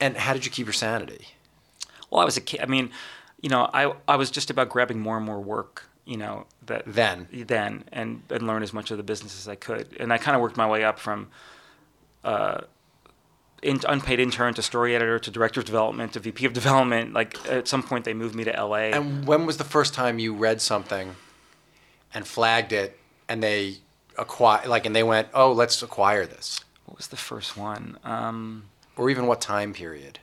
Speaker 1: And how did you keep your sanity?
Speaker 2: Well, I was a kid. I mean, you know, I I was just about grabbing more and more work. You know that
Speaker 1: Then.
Speaker 2: then and and learn as much of the business as I could. And I kind of worked my way up from. Uh, in, unpaid intern to story editor to director of development to VP of development. Like at some point, they moved me to LA.
Speaker 1: And when was the first time you read something and flagged it, and they acquire like, and they went, "Oh, let's acquire this,"
Speaker 2: what was the first one? Um,
Speaker 1: or even what time period?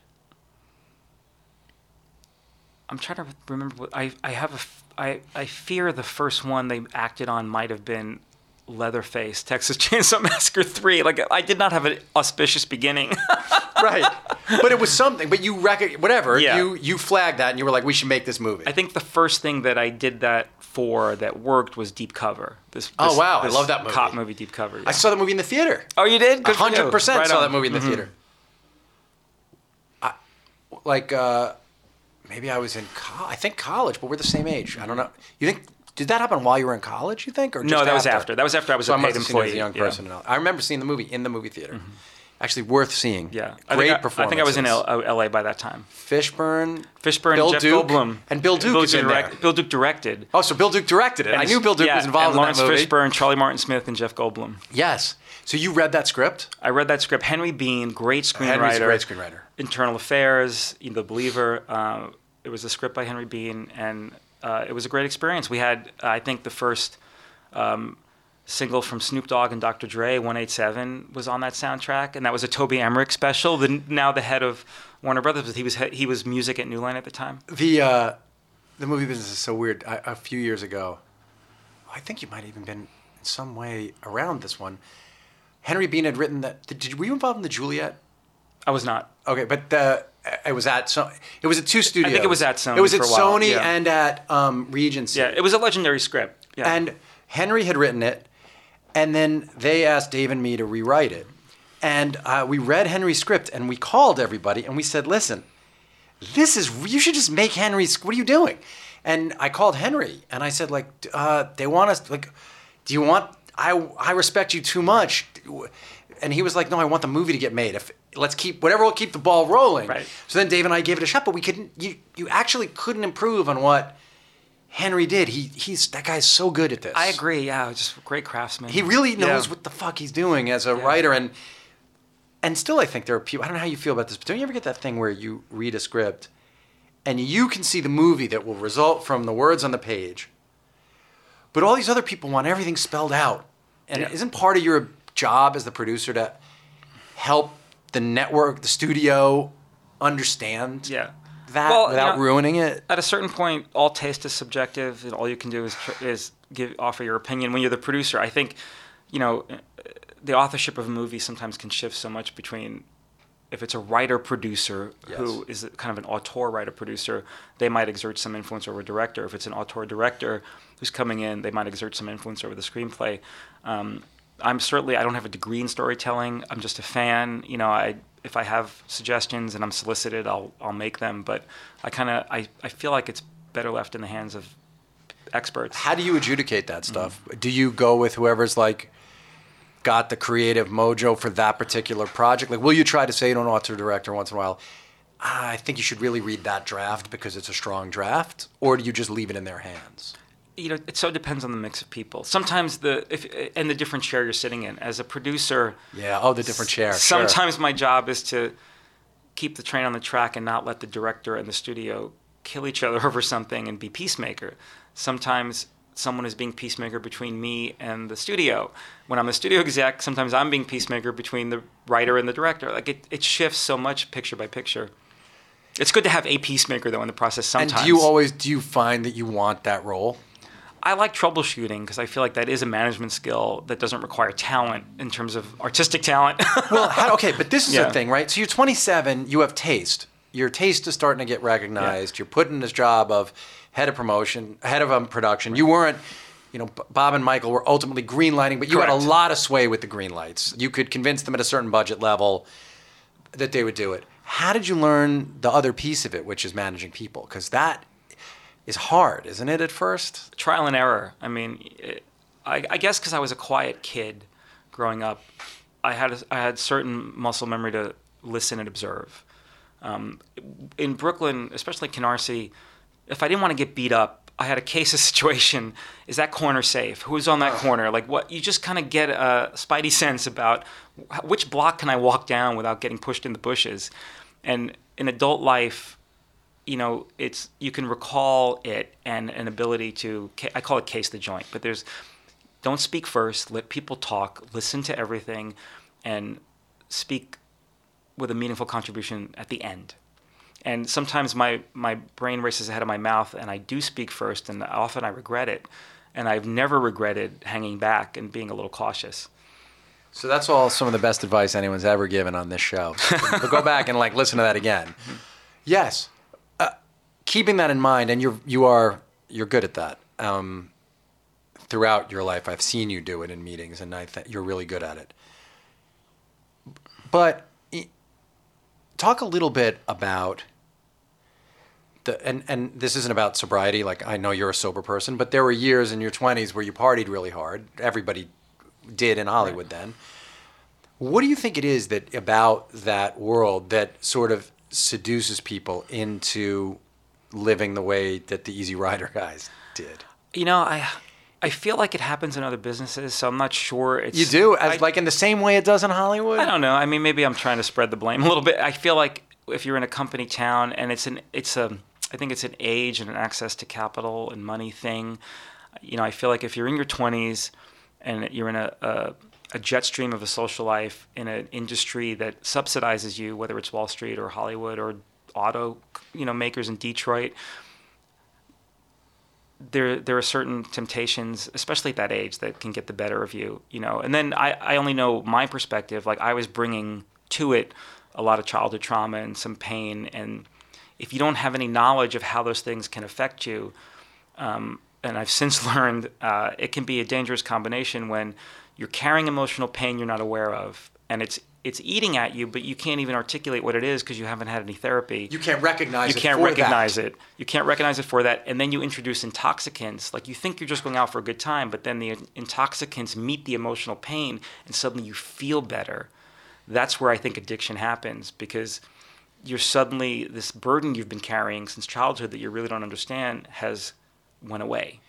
Speaker 2: I'm trying to remember. What, I I have a I I fear the first one they acted on might have been Leatherface, Texas Chainsaw Massacre three. Like I did not have an auspicious beginning.
Speaker 1: right. But it was something. But you rec- whatever.
Speaker 2: Yeah.
Speaker 1: You you flagged that, and you were like, "We should make this movie."
Speaker 2: I think the first thing that I did that for that worked was Deep Cover. This,
Speaker 1: Oh,
Speaker 2: this-
Speaker 1: wow, I love that movie.
Speaker 2: Cop movie, Deep Cover.
Speaker 1: I saw the movie in the theater.
Speaker 2: Oh, you did? Good for you.
Speaker 1: hundred percent
Speaker 2: Right
Speaker 1: saw
Speaker 2: on.
Speaker 1: that movie in the
Speaker 2: Mhm.
Speaker 1: theater. I, like uh, maybe I was in co- I think college, but we're the same age. I don't know. You think did that happen while you were in college? You think or
Speaker 2: No, that was after. That was after I was
Speaker 1: so
Speaker 2: a paid
Speaker 1: must have seen it as
Speaker 2: employee.
Speaker 1: a young
Speaker 2: Mm-hmm.
Speaker 1: person. all. I remember seeing the movie in the movie theater. Actually, worth seeing.
Speaker 2: Yeah,
Speaker 1: great
Speaker 2: I,
Speaker 1: performance.
Speaker 2: I think I was in L- uh, L.A. by that time.
Speaker 1: Fishburne.
Speaker 2: Fishburne,
Speaker 1: Bill
Speaker 2: Jeff
Speaker 1: Duke,
Speaker 2: Goldblum,
Speaker 1: and Bill Duke is in there.
Speaker 2: Bill Duke directed.
Speaker 1: Oh, so Bill Duke directed it. I knew Bill Duke
Speaker 2: yeah,
Speaker 1: was involved
Speaker 2: and
Speaker 1: in
Speaker 2: Lawrence
Speaker 1: that movie.
Speaker 2: Fishburne, Charlie Martin Smith, and Jeff Goldblum.
Speaker 1: Yes. So you read that script?
Speaker 2: I read that script. Henry Bean, great screenwriter.
Speaker 1: Henry's a great screenwriter.
Speaker 2: Internal Affairs, The Believer. Uh, it was a script by Henry Bean, and uh, it was a great experience. We had, I think, the first um, single from Snoop Dogg and Dr. Dre, 187, was on that soundtrack, and that was a Toby Emmerich special. The, now the head of Warner Brothers, but he was he was music at New Line at the time.
Speaker 1: The uh, the movie business is so weird. I, a few years ago, I think you might have even been in some way around this one. Henry Bean had written that. Did were you involved in the Juliet?
Speaker 2: I was not.
Speaker 1: Okay, but the it was at so it was at two studios.
Speaker 2: I think it was at Sony
Speaker 1: It was at
Speaker 2: for a while,
Speaker 1: Sony
Speaker 2: yeah.
Speaker 1: and at um, Regency.
Speaker 2: Yeah, it was a legendary script. Yeah.
Speaker 1: And Henry had written it, and then they asked Dave and me to rewrite it. And uh, we read Henry's script, and we called everybody, and we said, "Listen, this is you should just make Henry's. What are you doing?" And I called Henry, and I said, "Like, uh, they want us. Like, do you want? I I respect you too much." And he was like, "No, I want the movie to get made. If let's keep whatever will keep the ball rolling."
Speaker 2: Right.
Speaker 1: So then Dave and I gave it a shot, but we couldn't. You you actually couldn't improve on what. Henry did. He he's that guy's so good at this.
Speaker 2: I agree. Yeah, just great craftsman.
Speaker 1: He really knows
Speaker 2: Yeah.
Speaker 1: what the fuck he's doing as a
Speaker 2: Yeah.
Speaker 1: writer, and and still, I think there are people. I don't know how you feel about this, but don't you ever get that thing where you read a script, and you can see the movie that will result from the words on the page, but all these other people want everything spelled out, and
Speaker 2: Yeah.
Speaker 1: isn't part of your job as the producer to help the network, the studio, understand
Speaker 2: Yeah.
Speaker 1: That
Speaker 2: Well, you
Speaker 1: without
Speaker 2: know,
Speaker 1: ruining it?
Speaker 2: At a certain point, all taste is subjective, and all you can do is tr- is give offer your opinion. When you're the producer, I think, you know, the authorship of a movie sometimes can shift so much between. If it's a writer producer who
Speaker 1: Yes.
Speaker 2: is kind of an auteur writer producer, they might exert some influence over a director. If it's an auteur director who's coming in, they might exert some influence over the screenplay. Um, I'm certainly I don't have a degree in storytelling. I'm just a fan. You know, I if I have suggestions and I'm solicited, I'll I'll make them. But I kind of I, I feel like it's better left in the hands of experts.
Speaker 1: How do you adjudicate that stuff?
Speaker 2: Mm-hmm.
Speaker 1: Do you go with whoever's like got the creative mojo for that particular project? Like, will you try to say to an author director once in a while, ah, I think you should really read that draft because it's a strong draft, or do you just leave it in their hands?
Speaker 2: You know, it so depends on the mix of people. Sometimes the if and the different chair you're sitting in. As a producer,
Speaker 1: yeah, oh, the different chair.
Speaker 2: Sometimes
Speaker 1: sure.
Speaker 2: my job is to keep the train on the track and not let the director and the studio kill each other over something and be peacemaker. Sometimes someone is being peacemaker between me and the studio. When I'm a studio exec, sometimes I'm being peacemaker between the writer and the director. Like it, it shifts so much picture by picture. It's good to have a peacemaker though in the process sometimes.
Speaker 1: And do you always do you find that you want that role?
Speaker 2: I like troubleshooting because I feel like that is a management skill that doesn't require talent in terms of artistic talent.
Speaker 1: well, how, okay, but this is yeah. the thing, right? So you're 27, you have taste. Your taste is starting to get recognized. Yeah. You're put in this job of head of promotion, head of um, production. You weren't, you know, Bob and Michael were ultimately green lighting, but you Correct. had a lot of sway with the green lights. You could convince them at a certain budget level that they would do it. How did you learn the other piece of it, which is managing people? Because that is hard, isn't it, at first?
Speaker 2: Trial and error. I mean, it, I, I, guess because I was a quiet kid growing up, I had a, I had certain muscle memory to listen and observe. Um, in Brooklyn, especially Canarsie, if I didn't want to get beat up, I had a case of situation. Is that corner safe? Who's on that corner? Like what? You just kind of get a spidey sense about which block can I walk down without getting pushed in the bushes. And in adult life, you know, it's you can recall it and an ability to I call it case the joint, but there's don't speak first, let people talk, listen to everything, and speak with a meaningful contribution at the end. And sometimes my, my brain races ahead of my mouth, and I do speak first, and often I regret it. And I've never regretted hanging back and being a little cautious.
Speaker 1: So that's all some of the best advice anyone's ever given on this show. but go back and like listen to that again. Mm-hmm. Yes, keeping that in mind, and you're you are you're good at that. Um, throughout your life, I've seen you do it in meetings, and I think you're really good at it. But talk a little bit about the and and this isn't about sobriety. Like I know you're a sober person, but there were years in your 20s where you partied really hard. Everybody did in Hollywood right. then. What do you think it is that about that world that sort of seduces people into living the way that the Easy Rider guys did?
Speaker 2: You know, I I feel like it happens in other businesses, so I'm not sure it's.
Speaker 1: You do, as I, like in the same way it does in Hollywood.
Speaker 2: I don't know. I mean, maybe I'm trying to spread the blame a little bit. I feel like if you're in a company town and it's an it's a I think it's an age and an access to capital and money thing. You know, I feel like if you're in your 20s and you're in a, a a jet stream of a social life in an industry that subsidizes you, whether it's Wall Street or Hollywood or auto, you know, makers in Detroit, there there are certain temptations, especially at that age, that can get the better of you, you know. And then I, I only know my perspective. Like I was bringing to it a lot of childhood trauma and some pain, and if you don't have any knowledge of how those things can affect you, um, and I've since learned uh, it can be a dangerous combination when you're carrying emotional pain you're not aware of, and it's it's eating at you, but you can't even articulate what it is because you haven't had any therapy.
Speaker 1: You can't recognize
Speaker 2: you can't recognize that. it. You can't recognize it for that, and then you introduce intoxicants. Like you think you're just going out for a good time, but then the intoxicants meet the emotional pain, and suddenly you feel better. That's where I think addiction happens because you're suddenly this burden you've been carrying since childhood that you really don't understand has went away.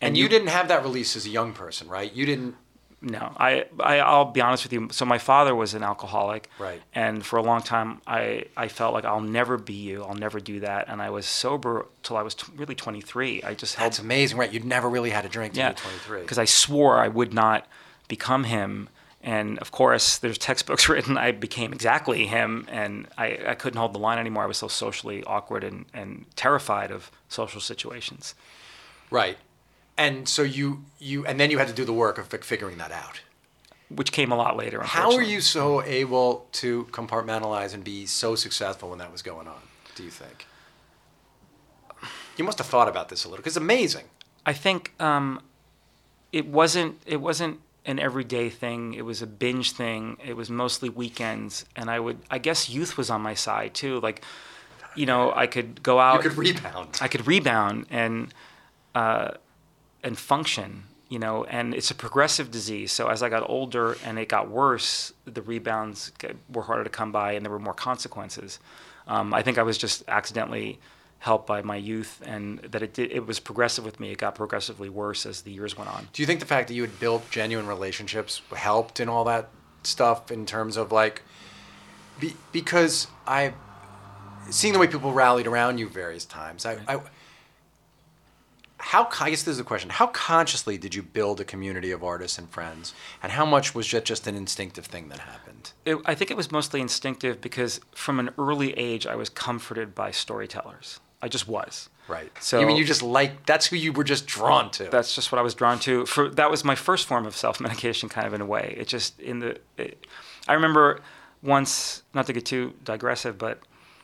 Speaker 1: And, and you, you didn't have that release as a young person, right? You didn't
Speaker 2: no, I, I I'll be honest with you. So my father was an alcoholic,
Speaker 1: right?
Speaker 2: And for a long time, I I felt like I'll never be you. I'll never do that. And I was sober till I was t- really 23. I just
Speaker 1: held. That's amazing, right? You'd never really had a drink till
Speaker 2: yeah,
Speaker 1: you 23.
Speaker 2: Because I swore I would not become him. And of course, there's textbooks written. I became exactly him, and I, I couldn't hold the line anymore. I was so socially awkward and, and terrified of social situations.
Speaker 1: Right and so you you and then you had to do the work of figuring that out.
Speaker 2: Which came a lot later
Speaker 1: how were you so able to compartmentalize and be so successful when that was going on do you think? You must have thought about this a little because it's amazing.
Speaker 2: I think um, it wasn't it wasn't an everyday thing. It was a binge thing. It was mostly weekends. And i would i guess youth was on my side too. Like you know i could go out
Speaker 1: you could rebound.
Speaker 2: I could rebound. And uh, and function you know, and it's a progressive disease. So as I got older and it got worse, the rebounds were harder to come by, and there were more consequences. Um, I think I was just accidentally helped by my youth, and that it did, it was progressive with me. It got progressively worse as the years went on.
Speaker 1: Do you think the fact that you had built genuine relationships helped in all that stuff in terms of like, be, because I, seeing the way people rallied around you various times, I, I how I guess this is the question: How consciously did you build a community of artists and friends, and how much was that just an instinctive thing that happened?
Speaker 2: It, I think it was mostly instinctive because from an early age I was comforted by storytellers. I just was.
Speaker 1: Right. So you mean you just like that's who you were just drawn to.
Speaker 2: That's just what I was drawn to. For that was my first form of self medication, kind of in a way. It just in the. It, I remember once, not to get too digressive, but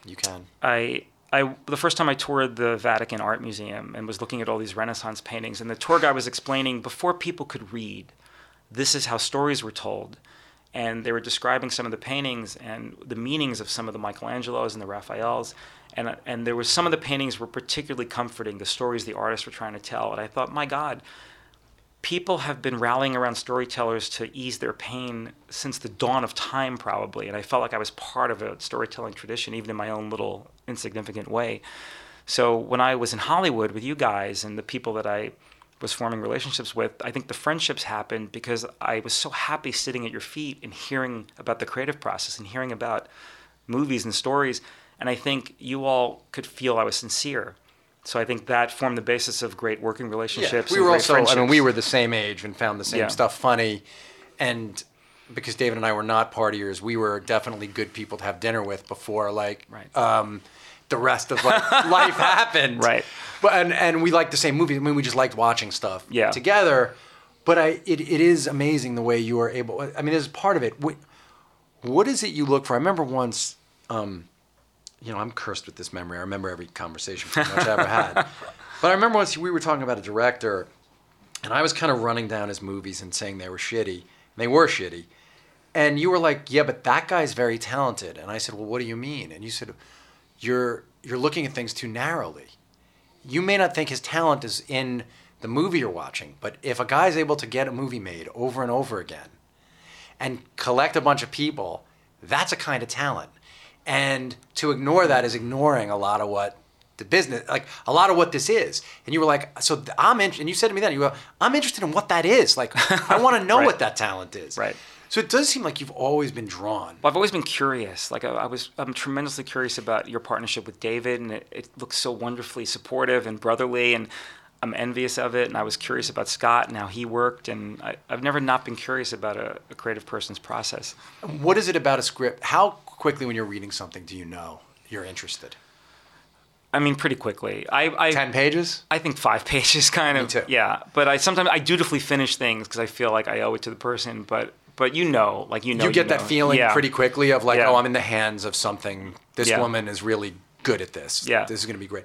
Speaker 1: you can.
Speaker 2: I I the first time I toured the Vatican Art Museum and was looking at all these Renaissance paintings, and the tour guide was explaining before people could read, this is how stories were told, and they were describing some of the paintings and the meanings of some of the Michelangelos and the Raphaels, and and there was some of the paintings were particularly comforting, the stories the artists were trying to tell, and I thought, my God, people have been rallying around storytellers to ease their pain since the dawn of time, probably. And I felt like I was part of a storytelling tradition, even in my own little insignificant way. So when I was in Hollywood with you guys and the people that I was forming relationships with, I think the friendships happened because I was so happy sitting at your feet and hearing about the creative process and hearing about movies and stories. And I think you all could feel I was sincere so I think that formed the basis of great working relationships.
Speaker 1: Yeah, we were also, I mean, we were the same age and found the same yeah. stuff funny. And because David and I were not partiers, we were definitely good people to have dinner with before, like,
Speaker 2: right.
Speaker 1: um, the rest of like, life happened.
Speaker 2: Right.
Speaker 1: But, and, and we liked the same movies. I mean, we just liked watching stuff
Speaker 2: yeah.
Speaker 1: together. But I, it, it is amazing the way you are able, I mean, this is part of it. What, what is it you look for? I remember once, um, you know, I'm cursed with this memory. I remember every conversation pretty much I ever had. But I remember once we were talking about a director, and I was kind of running down his movies and saying they were shitty. They were shitty. And you were like, "Yeah, but that guy's very talented." And I said, "Well, what do you mean?" And you said, "You're you're looking at things too narrowly. You may not think his talent is in the movie you're watching, but if a guy's able to get a movie made over and over again and collect a bunch of people, that's a kind of talent." And to ignore that is ignoring a lot of what the business, like a lot of what this is. And you were like, so I'm in, and you said to me then, you go, I'm interested in what that is. Like, I want to know right. what that talent is.
Speaker 2: Right.
Speaker 1: So it does seem like you've always been drawn.
Speaker 2: Well, I've always been curious. Like I, I, was, I'm tremendously curious about your partnership with David, and it, it looks so wonderfully supportive and brotherly. And I'm envious of it, and I was curious about Scott and how he worked, and I, have never not been curious about a, a, creative person's process.
Speaker 1: What is it about a script? How quickly, when you're reading something, do you know you're interested?
Speaker 2: I mean, pretty quickly. I, I
Speaker 1: ten pages.
Speaker 2: I think five pages, kind of.
Speaker 1: Me too.
Speaker 2: Yeah, but I sometimes I dutifully finish things because I feel like I owe it to the person. But but you know, like you know,
Speaker 1: you get
Speaker 2: you
Speaker 1: that
Speaker 2: know.
Speaker 1: feeling
Speaker 2: yeah.
Speaker 1: pretty quickly of like, yeah. oh, I'm in the hands of something. This
Speaker 2: yeah.
Speaker 1: woman is really good at this.
Speaker 2: Yeah,
Speaker 1: this is going to be great.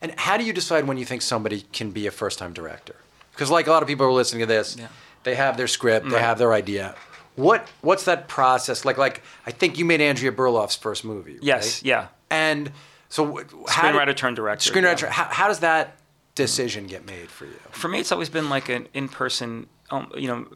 Speaker 1: And how do you decide when you think somebody can be a first time director? Because like a lot of people are listening to this, they have their script, they have their idea. What what's that process like? Like I think you made Andrea Berloff's first movie.
Speaker 2: Yes. Yeah.
Speaker 1: And so
Speaker 2: how screenwriter did, turned director.
Speaker 1: Screenwriter. Yeah. How, how does that decision get made for you?
Speaker 2: For me, it's always been like an in person, um, you know,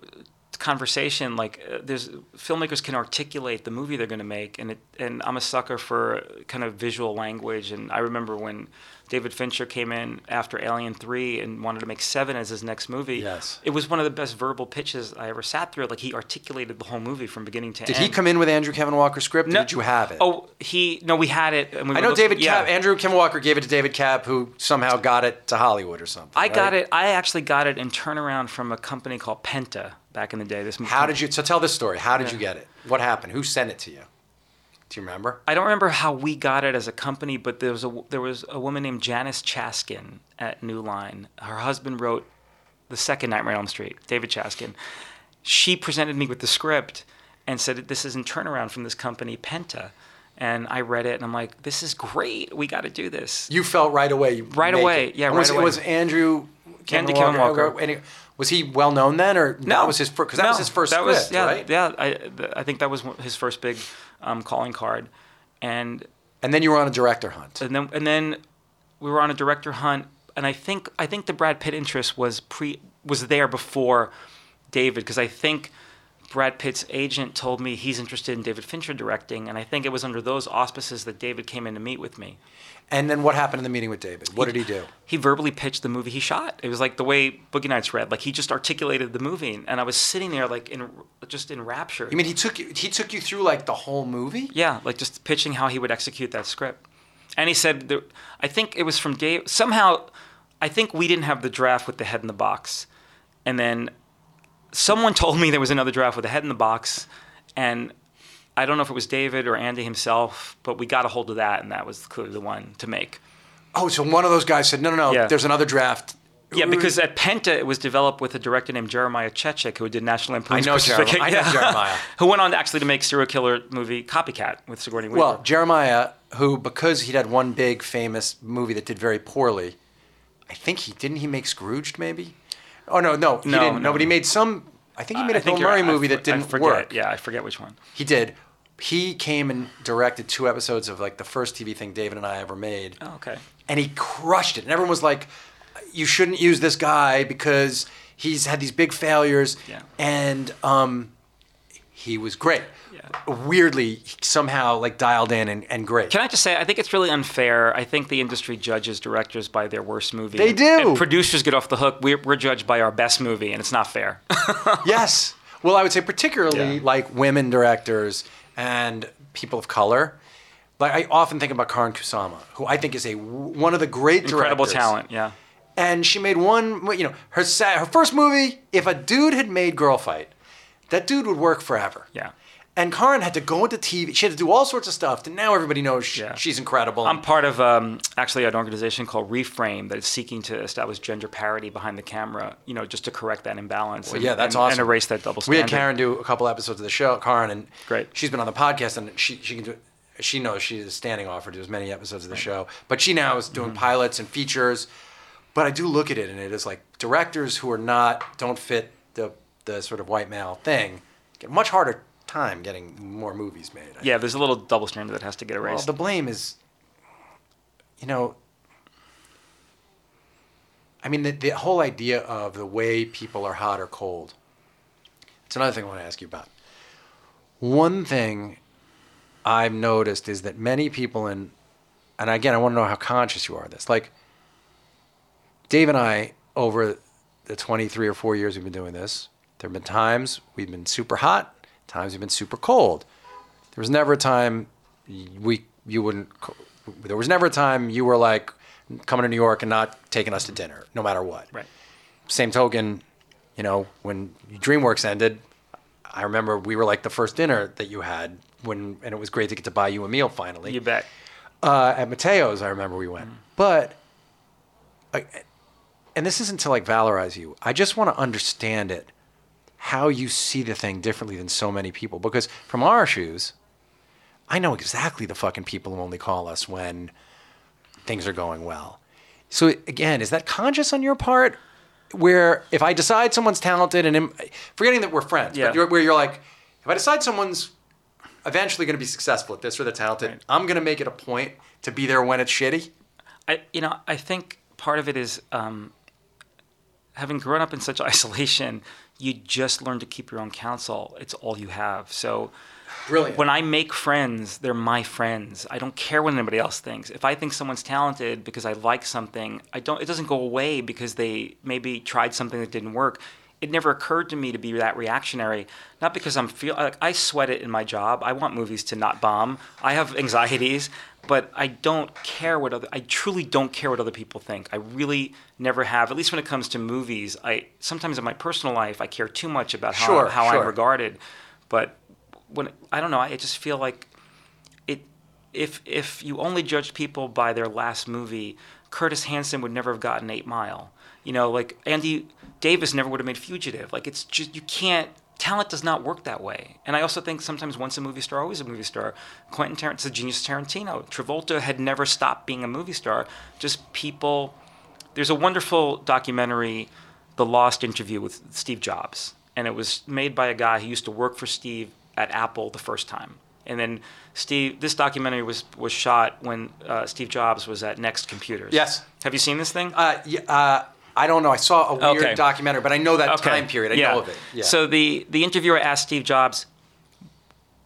Speaker 2: conversation. Like uh, there's filmmakers can articulate the movie they're going to make, and it, and I'm a sucker for kind of visual language. And I remember when David Fincher came in after Alien 3 and wanted to make Seven as his next movie.
Speaker 1: Yes.
Speaker 2: It was one of the best verbal pitches I ever sat through. Like he articulated the whole movie from beginning to
Speaker 1: did
Speaker 2: end.
Speaker 1: Did he come in with Andrew Kevin Walker's script? No, did you have it?
Speaker 2: Oh, he no, we had it. And we
Speaker 1: I know
Speaker 2: looking,
Speaker 1: David
Speaker 2: yeah.
Speaker 1: Koepp, Andrew Kevin Walker gave it to David Koepp, who somehow got it to Hollywood or something.
Speaker 2: I
Speaker 1: right?
Speaker 2: got it. I actually got it in turnaround from a company called Penta back in the day. This movie.
Speaker 1: How did you? So tell this story. How did yeah. you get it? What happened? Who sent it to you? Do you remember?
Speaker 2: I don't remember how we got it as a company, but there was a there was a woman named Janice Chaskin at New Line. Her husband wrote the second Nightmare on Elm Street, David Chaskin. She presented me with the script and said, "This is in turnaround from this company, Penta." And I read it, and I'm like, "This is great. We got to do this."
Speaker 1: You felt right away.
Speaker 2: Right away,
Speaker 1: it.
Speaker 2: yeah.
Speaker 1: And
Speaker 2: right
Speaker 1: was,
Speaker 2: away.
Speaker 1: Was Andrew
Speaker 2: Kevin Walker? Walker.
Speaker 1: And was he well known then, or
Speaker 2: no?
Speaker 1: That was his first because that
Speaker 2: no,
Speaker 1: was his first
Speaker 2: that
Speaker 1: script,
Speaker 2: was, yeah,
Speaker 1: right?
Speaker 2: Yeah, I, I think that was his first big um, calling card, and
Speaker 1: and then you were on a director hunt.
Speaker 2: And then and then we were on a director hunt, and I think I think the Brad Pitt interest was pre was there before David because I think Brad Pitt's agent told me he's interested in David Fincher directing, and I think it was under those auspices that David came in to meet with me.
Speaker 1: And then what happened in the meeting with David? What did he do?
Speaker 2: He verbally pitched the movie he shot. It was like the way Boogie Nights read. Like he just articulated the movie, and I was sitting there like in just in rapture.
Speaker 1: You mean he took you? He took you through like the whole movie?
Speaker 2: Yeah, like just pitching how he would execute that script. And he said, I think it was from Dave. Somehow, I think we didn't have the draft with the head in the box, and then someone told me there was another draft with a head in the box, and I don't know if it was David or Andy himself, but we got a hold of that, and that was clearly the one to make.
Speaker 1: Oh, so one of those guys said, no, no, no.
Speaker 2: Yeah.
Speaker 1: There's another draft.
Speaker 2: Yeah, because at Penta it was developed with a director named Jeremiah Chechik, who did National Lampoon's
Speaker 1: I know Jeremiah. I know Jeremiah.
Speaker 2: who went on to actually to make serial killer movie Copycat with Sigourney Weaver.
Speaker 1: Well, Jeremiah, who because he'd had one big famous movie that did very poorly, I think he didn't he make Scrooged maybe? Oh no, no, he
Speaker 2: No,
Speaker 1: didn't.
Speaker 2: no.
Speaker 1: but he made some. I think he made a Bill Murray movie that didn't
Speaker 2: forget.
Speaker 1: work.
Speaker 2: Yeah, I forget which one.
Speaker 1: He did. He came and directed two episodes of like the first TV thing David and I ever made.
Speaker 2: Oh, okay.
Speaker 1: and he crushed it. And everyone was like, "You shouldn't use this guy because he's had these big failures."
Speaker 2: Yeah.
Speaker 1: And um, he was great.
Speaker 2: Yeah.
Speaker 1: Weirdly, somehow like dialed in and, and great.
Speaker 2: Can I just say, I think it's really unfair. I think the industry judges directors by their worst movie.
Speaker 1: They do.
Speaker 2: And producers get off the hook. We're, we're judged by our best movie, and it's not fair.
Speaker 1: yes. Well, I would say particularly
Speaker 2: Yeah.
Speaker 1: like women directors and people of color. Like I often think about Karyn Kusama, who I think is a one of the great
Speaker 2: Incredible
Speaker 1: directors.
Speaker 2: talent, yeah.
Speaker 1: and she made one. You know, her her first movie. If a dude had made Girl Fight, that dude would work forever.
Speaker 2: Yeah.
Speaker 1: And Karyn had to go into TV. She had to do all sorts of stuff. And now everybody knows she,
Speaker 2: Yeah.
Speaker 1: she's incredible.
Speaker 2: I'm part of um, actually an organization called Reframe that is seeking to establish gender parity behind the camera, you know, just to correct that imbalance. and,
Speaker 1: yeah, that's
Speaker 2: and,
Speaker 1: awesome.
Speaker 2: And erase that double standard.
Speaker 1: we had Karyn do a couple episodes of the show, Karyn, and
Speaker 2: Great.
Speaker 1: she's been on the podcast, and she she can do. She knows she is standing offer to as many episodes of the show, but she now is doing
Speaker 2: Mm-hmm.
Speaker 1: pilots and features. But I do look at it, and it is like directors who are not don't fit the the sort of white male thing get much harder time getting more movies made. I
Speaker 2: Yeah, there's a little double standard that has to get
Speaker 1: Well,
Speaker 2: erased.
Speaker 1: the blame is, you know, I mean, the, the whole idea of the way people are hot or cold. It's another thing I want to ask you about. One thing I've noticed is that many people in, and again, I want to know how conscious you are of this. Like, Dave and I, over the 23 or 4 years we've been doing this, there have been times we've been super hot, times we've been super cold. There was never a time we you wouldn't. There was never a time you were like coming to New York and not taking us to dinner, no matter what.
Speaker 2: right.
Speaker 1: Same token, you know, when DreamWorks ended, I remember we were like the first dinner that you had when, and it was great to get to buy you a meal finally.
Speaker 2: You bet.
Speaker 1: Uh, at Mateo's, I remember we went. But, I, and this isn't to like valorize you. I just want to understand it, how you see the thing differently than so many people. Because from our shoes, I know exactly the fucking people who only call us when things are going well. So again, is that conscious on your part? Where if I decide someone's talented and im- forgetting that we're friends,
Speaker 2: Yeah.
Speaker 1: but you're, where you're like, if I decide someone's eventually going to be successful at this or they're talented,
Speaker 2: Right.
Speaker 1: I'm going to make it a point to be there when it's shitty.
Speaker 2: I, you know, I think part of it is um, having grown up in such isolation. You just learn to keep your own counsel. It's all you have. So
Speaker 1: Brilliant.
Speaker 2: when I make friends, they're my friends. I don't care what anybody else thinks. If I think someone's talented because I like something, I don't. It doesn't go away because they maybe tried something that didn't work. It never occurred to me to be that reactionary. Not because I'm feel like I sweat it in my job. I want movies to not bomb. I have anxieties, but I don't care what other. I truly don't care what other people think. I really never have. At least when it comes to movies, I sometimes in my personal life I care too much about how
Speaker 1: Sure,
Speaker 2: how
Speaker 1: sure.
Speaker 2: I'm regarded. But when I don't know, I just feel like it. If if you only judge people by their last movie, Curtis Hanson would never have gotten Eight Mile. You know, like Andy Davis never would have made Fugitive. Like it's just you can't. Talent does not work that way. And I also think sometimes once a movie star, always a movie star. Quentin Tarantino's a genius Tarantino. Travolta had never stopped being a movie star. Just people. There's a wonderful documentary, The Lost Interview with Steve Jobs, and it was made by a guy who used to work for Steve at Apple the first time. And then Steve, this documentary was was shot when uh, Steve Jobs was at Next Computers.
Speaker 1: Yes.
Speaker 2: Have you seen this thing?
Speaker 1: Uh, yeah, uh, I don't know. I saw a weird
Speaker 2: Okay.
Speaker 1: documentary, but I know that
Speaker 2: Okay.
Speaker 1: time period. I
Speaker 2: yeah.
Speaker 1: know of it. Yeah.
Speaker 2: So the the interviewer asked Steve Jobs,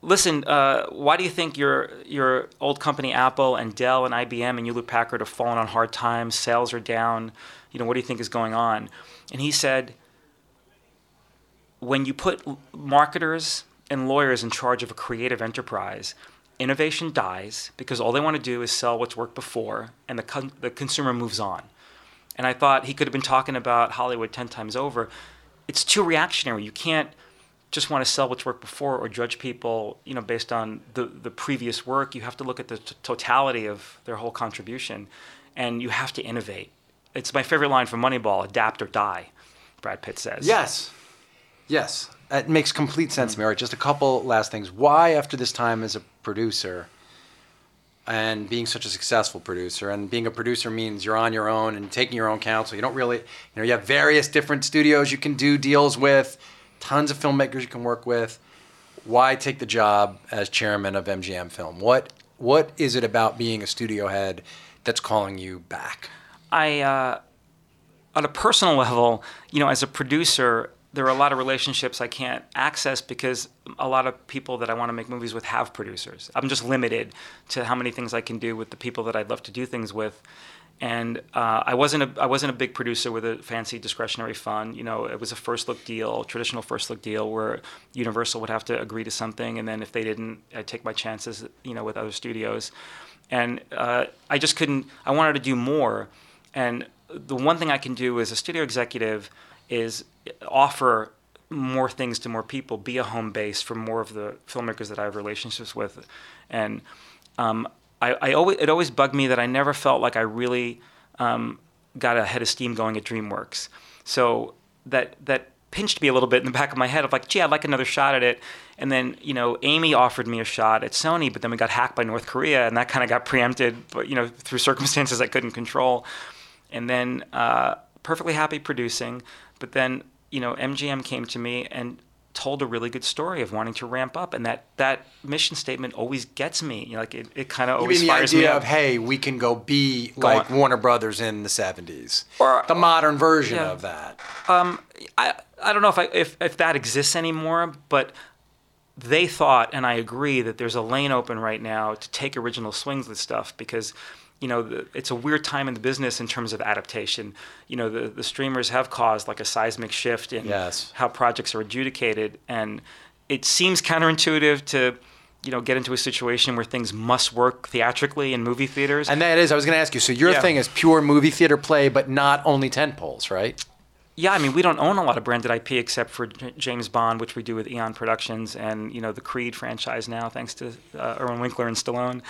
Speaker 2: "Listen, uh, why do you think your your old company Apple and Dell and IBM and Hewlett Packard have fallen on hard times? Sales are down. You know, what do you think is going on?" And he said, "When you put marketers and lawyers in charge of a creative enterprise." Innovation dies because all they want to do is sell what's worked before, and the, con- the consumer moves on. And I thought he could have been talking about Hollywood 10 times over. It's too reactionary. You can't just want to sell what's worked before or judge people, you know, based on the, the previous work. You have to look at the t- totality of their whole contribution and you have to innovate. It's my favorite line from Moneyball, adapt or die, Brad Pitt says.
Speaker 1: Yes. Yes. It makes complete sense to me. All right, just a couple last things. Why, after this time as a producer and being such a successful producer, and being a producer means you're on your own and taking your own counsel. You don't really, you know, you have various different studios you can do deals with, tons of filmmakers you can work with. Why take the job as chairman of MGM Film? What What is it about being a studio head that's calling you back?
Speaker 2: I, uh, on a personal level, you know, as a producer, there are a lot of relationships I can't access because a lot of people that I want to make movies with have producers. I'm just limited to how many things I can do with the people that I'd love to do things with. And uh, I wasn't a I wasn't a big producer with a fancy discretionary fund. You know, it was a first look deal, traditional first look deal, where Universal would have to agree to something, and then if they didn't, I'd take my chances. You know, with other studios, and uh, I just couldn't. I wanted to do more, and the one thing I can do as a studio executive is offer more things to more people, be a home base for more of the filmmakers that I have relationships with, and um, I, I always it always bugged me that I never felt like I really um, got a head of steam going at DreamWorks. So that that pinched me a little bit in the back of my head of like, gee, I'd like another shot at it. And then you know, Amy offered me a shot at Sony, but then we got hacked by North Korea, and that kind of got preempted, but you know, through circumstances I couldn't control. And then uh, perfectly happy producing, but then you know, MGM came to me and told a really good story of wanting to ramp up, and that that mission statement always gets me. You know, like it, it kind of
Speaker 1: You
Speaker 2: always
Speaker 1: mean the idea of hey, we can go be
Speaker 2: Go
Speaker 1: like
Speaker 2: on.
Speaker 1: Warner Brothers in the '70s,
Speaker 2: Or-
Speaker 1: the modern version
Speaker 2: yeah.
Speaker 1: of that.
Speaker 2: Um, I, I don't know if I if, if that exists anymore, but they thought, and I agree, that there's a lane open right now to take original swings with stuff because, you know, the, it's a weird time in the business in terms of adaptation. You know, the, the streamers have caused like a seismic shift in
Speaker 1: Yes.
Speaker 2: how projects are adjudicated, and it seems counterintuitive to, you know, get into a situation where things must work theatrically in movie theaters.
Speaker 1: And that is, I was going to ask you. So your
Speaker 2: Yeah.
Speaker 1: thing is pure movie theater play, but not only tent poles, right?
Speaker 2: Yeah, I mean, we don't own a lot of branded IP except for James Bond, which we do with Eon Productions, and you know the Creed franchise now, thanks to uh, Irwin Winkler and Stallone,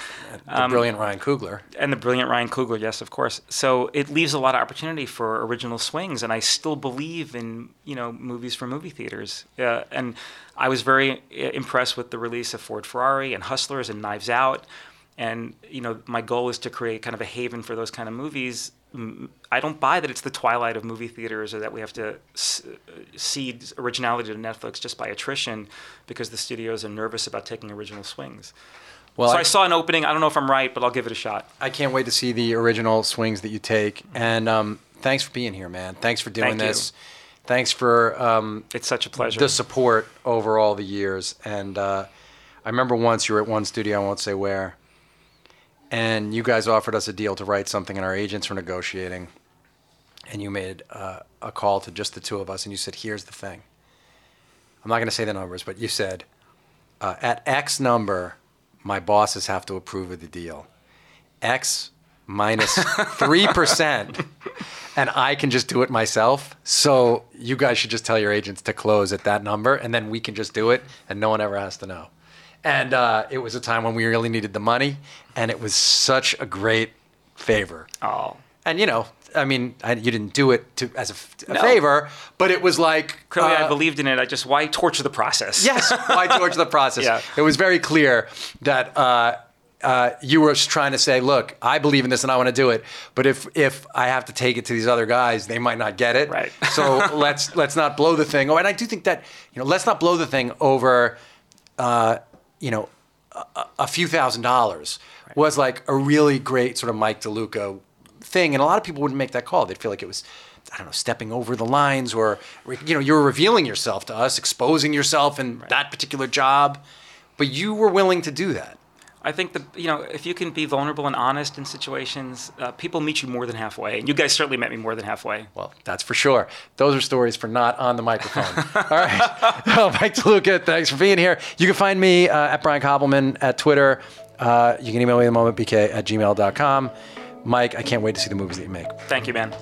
Speaker 1: The brilliant Ryan Coogler.
Speaker 2: and the brilliant Ryan Coogler. Yes, of course. So it leaves a lot of opportunity for original swings, and I still believe in you know movies for movie theaters. Uh, and I was very uh, impressed with the release of Ford Ferrari and Hustlers and Knives Out, and you know my goal is to create kind of a haven for those kind of movies. I don't buy that it's the twilight of movie theaters or that we have to s- uh, cede originality to Netflix just by attrition because the studios are nervous about taking original swings.
Speaker 1: Well,
Speaker 2: so
Speaker 1: I,
Speaker 2: I saw an opening. I don't know if I'm right, but I'll give it a shot.
Speaker 1: I can't wait to see the original swings that you take. And um, thanks for being here, man. Thanks for doing
Speaker 2: Thank you.
Speaker 1: this. Thanks for um,
Speaker 2: It's such a pleasure.
Speaker 1: the support over all the years. And uh, I remember once you were at one studio, I won't say where, and you guys offered us a deal to write something, and our agents were negotiating. And you made uh, a call to just the two of us, and you said, "Here's the thing." I'm not going to say the numbers, but you said, uh, "At X number, my bosses have to approve of the deal. X minus three percent." and I can just do it myself. So you guys should just tell your agents to close at that number, and then we can just do it, and no one ever has to know. And uh, it was a time when we really needed the money, and it was such a great favor.
Speaker 2: oh,
Speaker 1: And you know, I mean, I, you didn't do it to, as a
Speaker 2: No.
Speaker 1: favor, but it was like
Speaker 2: clearly I
Speaker 1: uh,
Speaker 2: believed in it. I just why torture the process?
Speaker 1: Yes, why torture the process?
Speaker 2: Yeah.
Speaker 1: It was very clear that uh, uh, you were trying to say, look, I believe in this and I want to do it, but if if I have to take it to these other guys, they might not get it.
Speaker 2: Right.
Speaker 1: so let's let's not blow the thing. Oh, and I do think that you know, let's not blow the thing over, uh, you know, a, a few thousand dollars was like a really great sort of Mike DeLuca thing, and a lot of people wouldn't make that call. They'd feel like it was, I don't know, stepping over the lines, or you know, you were revealing yourself to us, exposing yourself in that particular job, but you were willing to do that.
Speaker 2: I think that you know if you can be vulnerable and honest in situations, uh, people meet you more than halfway. And you guys certainly met me more than halfway.
Speaker 1: Well, that's for sure. Those are stories for not on the microphone. All right, well, Mike DeLuca, thanks for being here. You can find me uh, at Brian Koppelman at Twitter. Uh, you can email me at the moment bk at gmail.com. Mike, I can't wait to see the movies that you make.
Speaker 2: Thank you, man.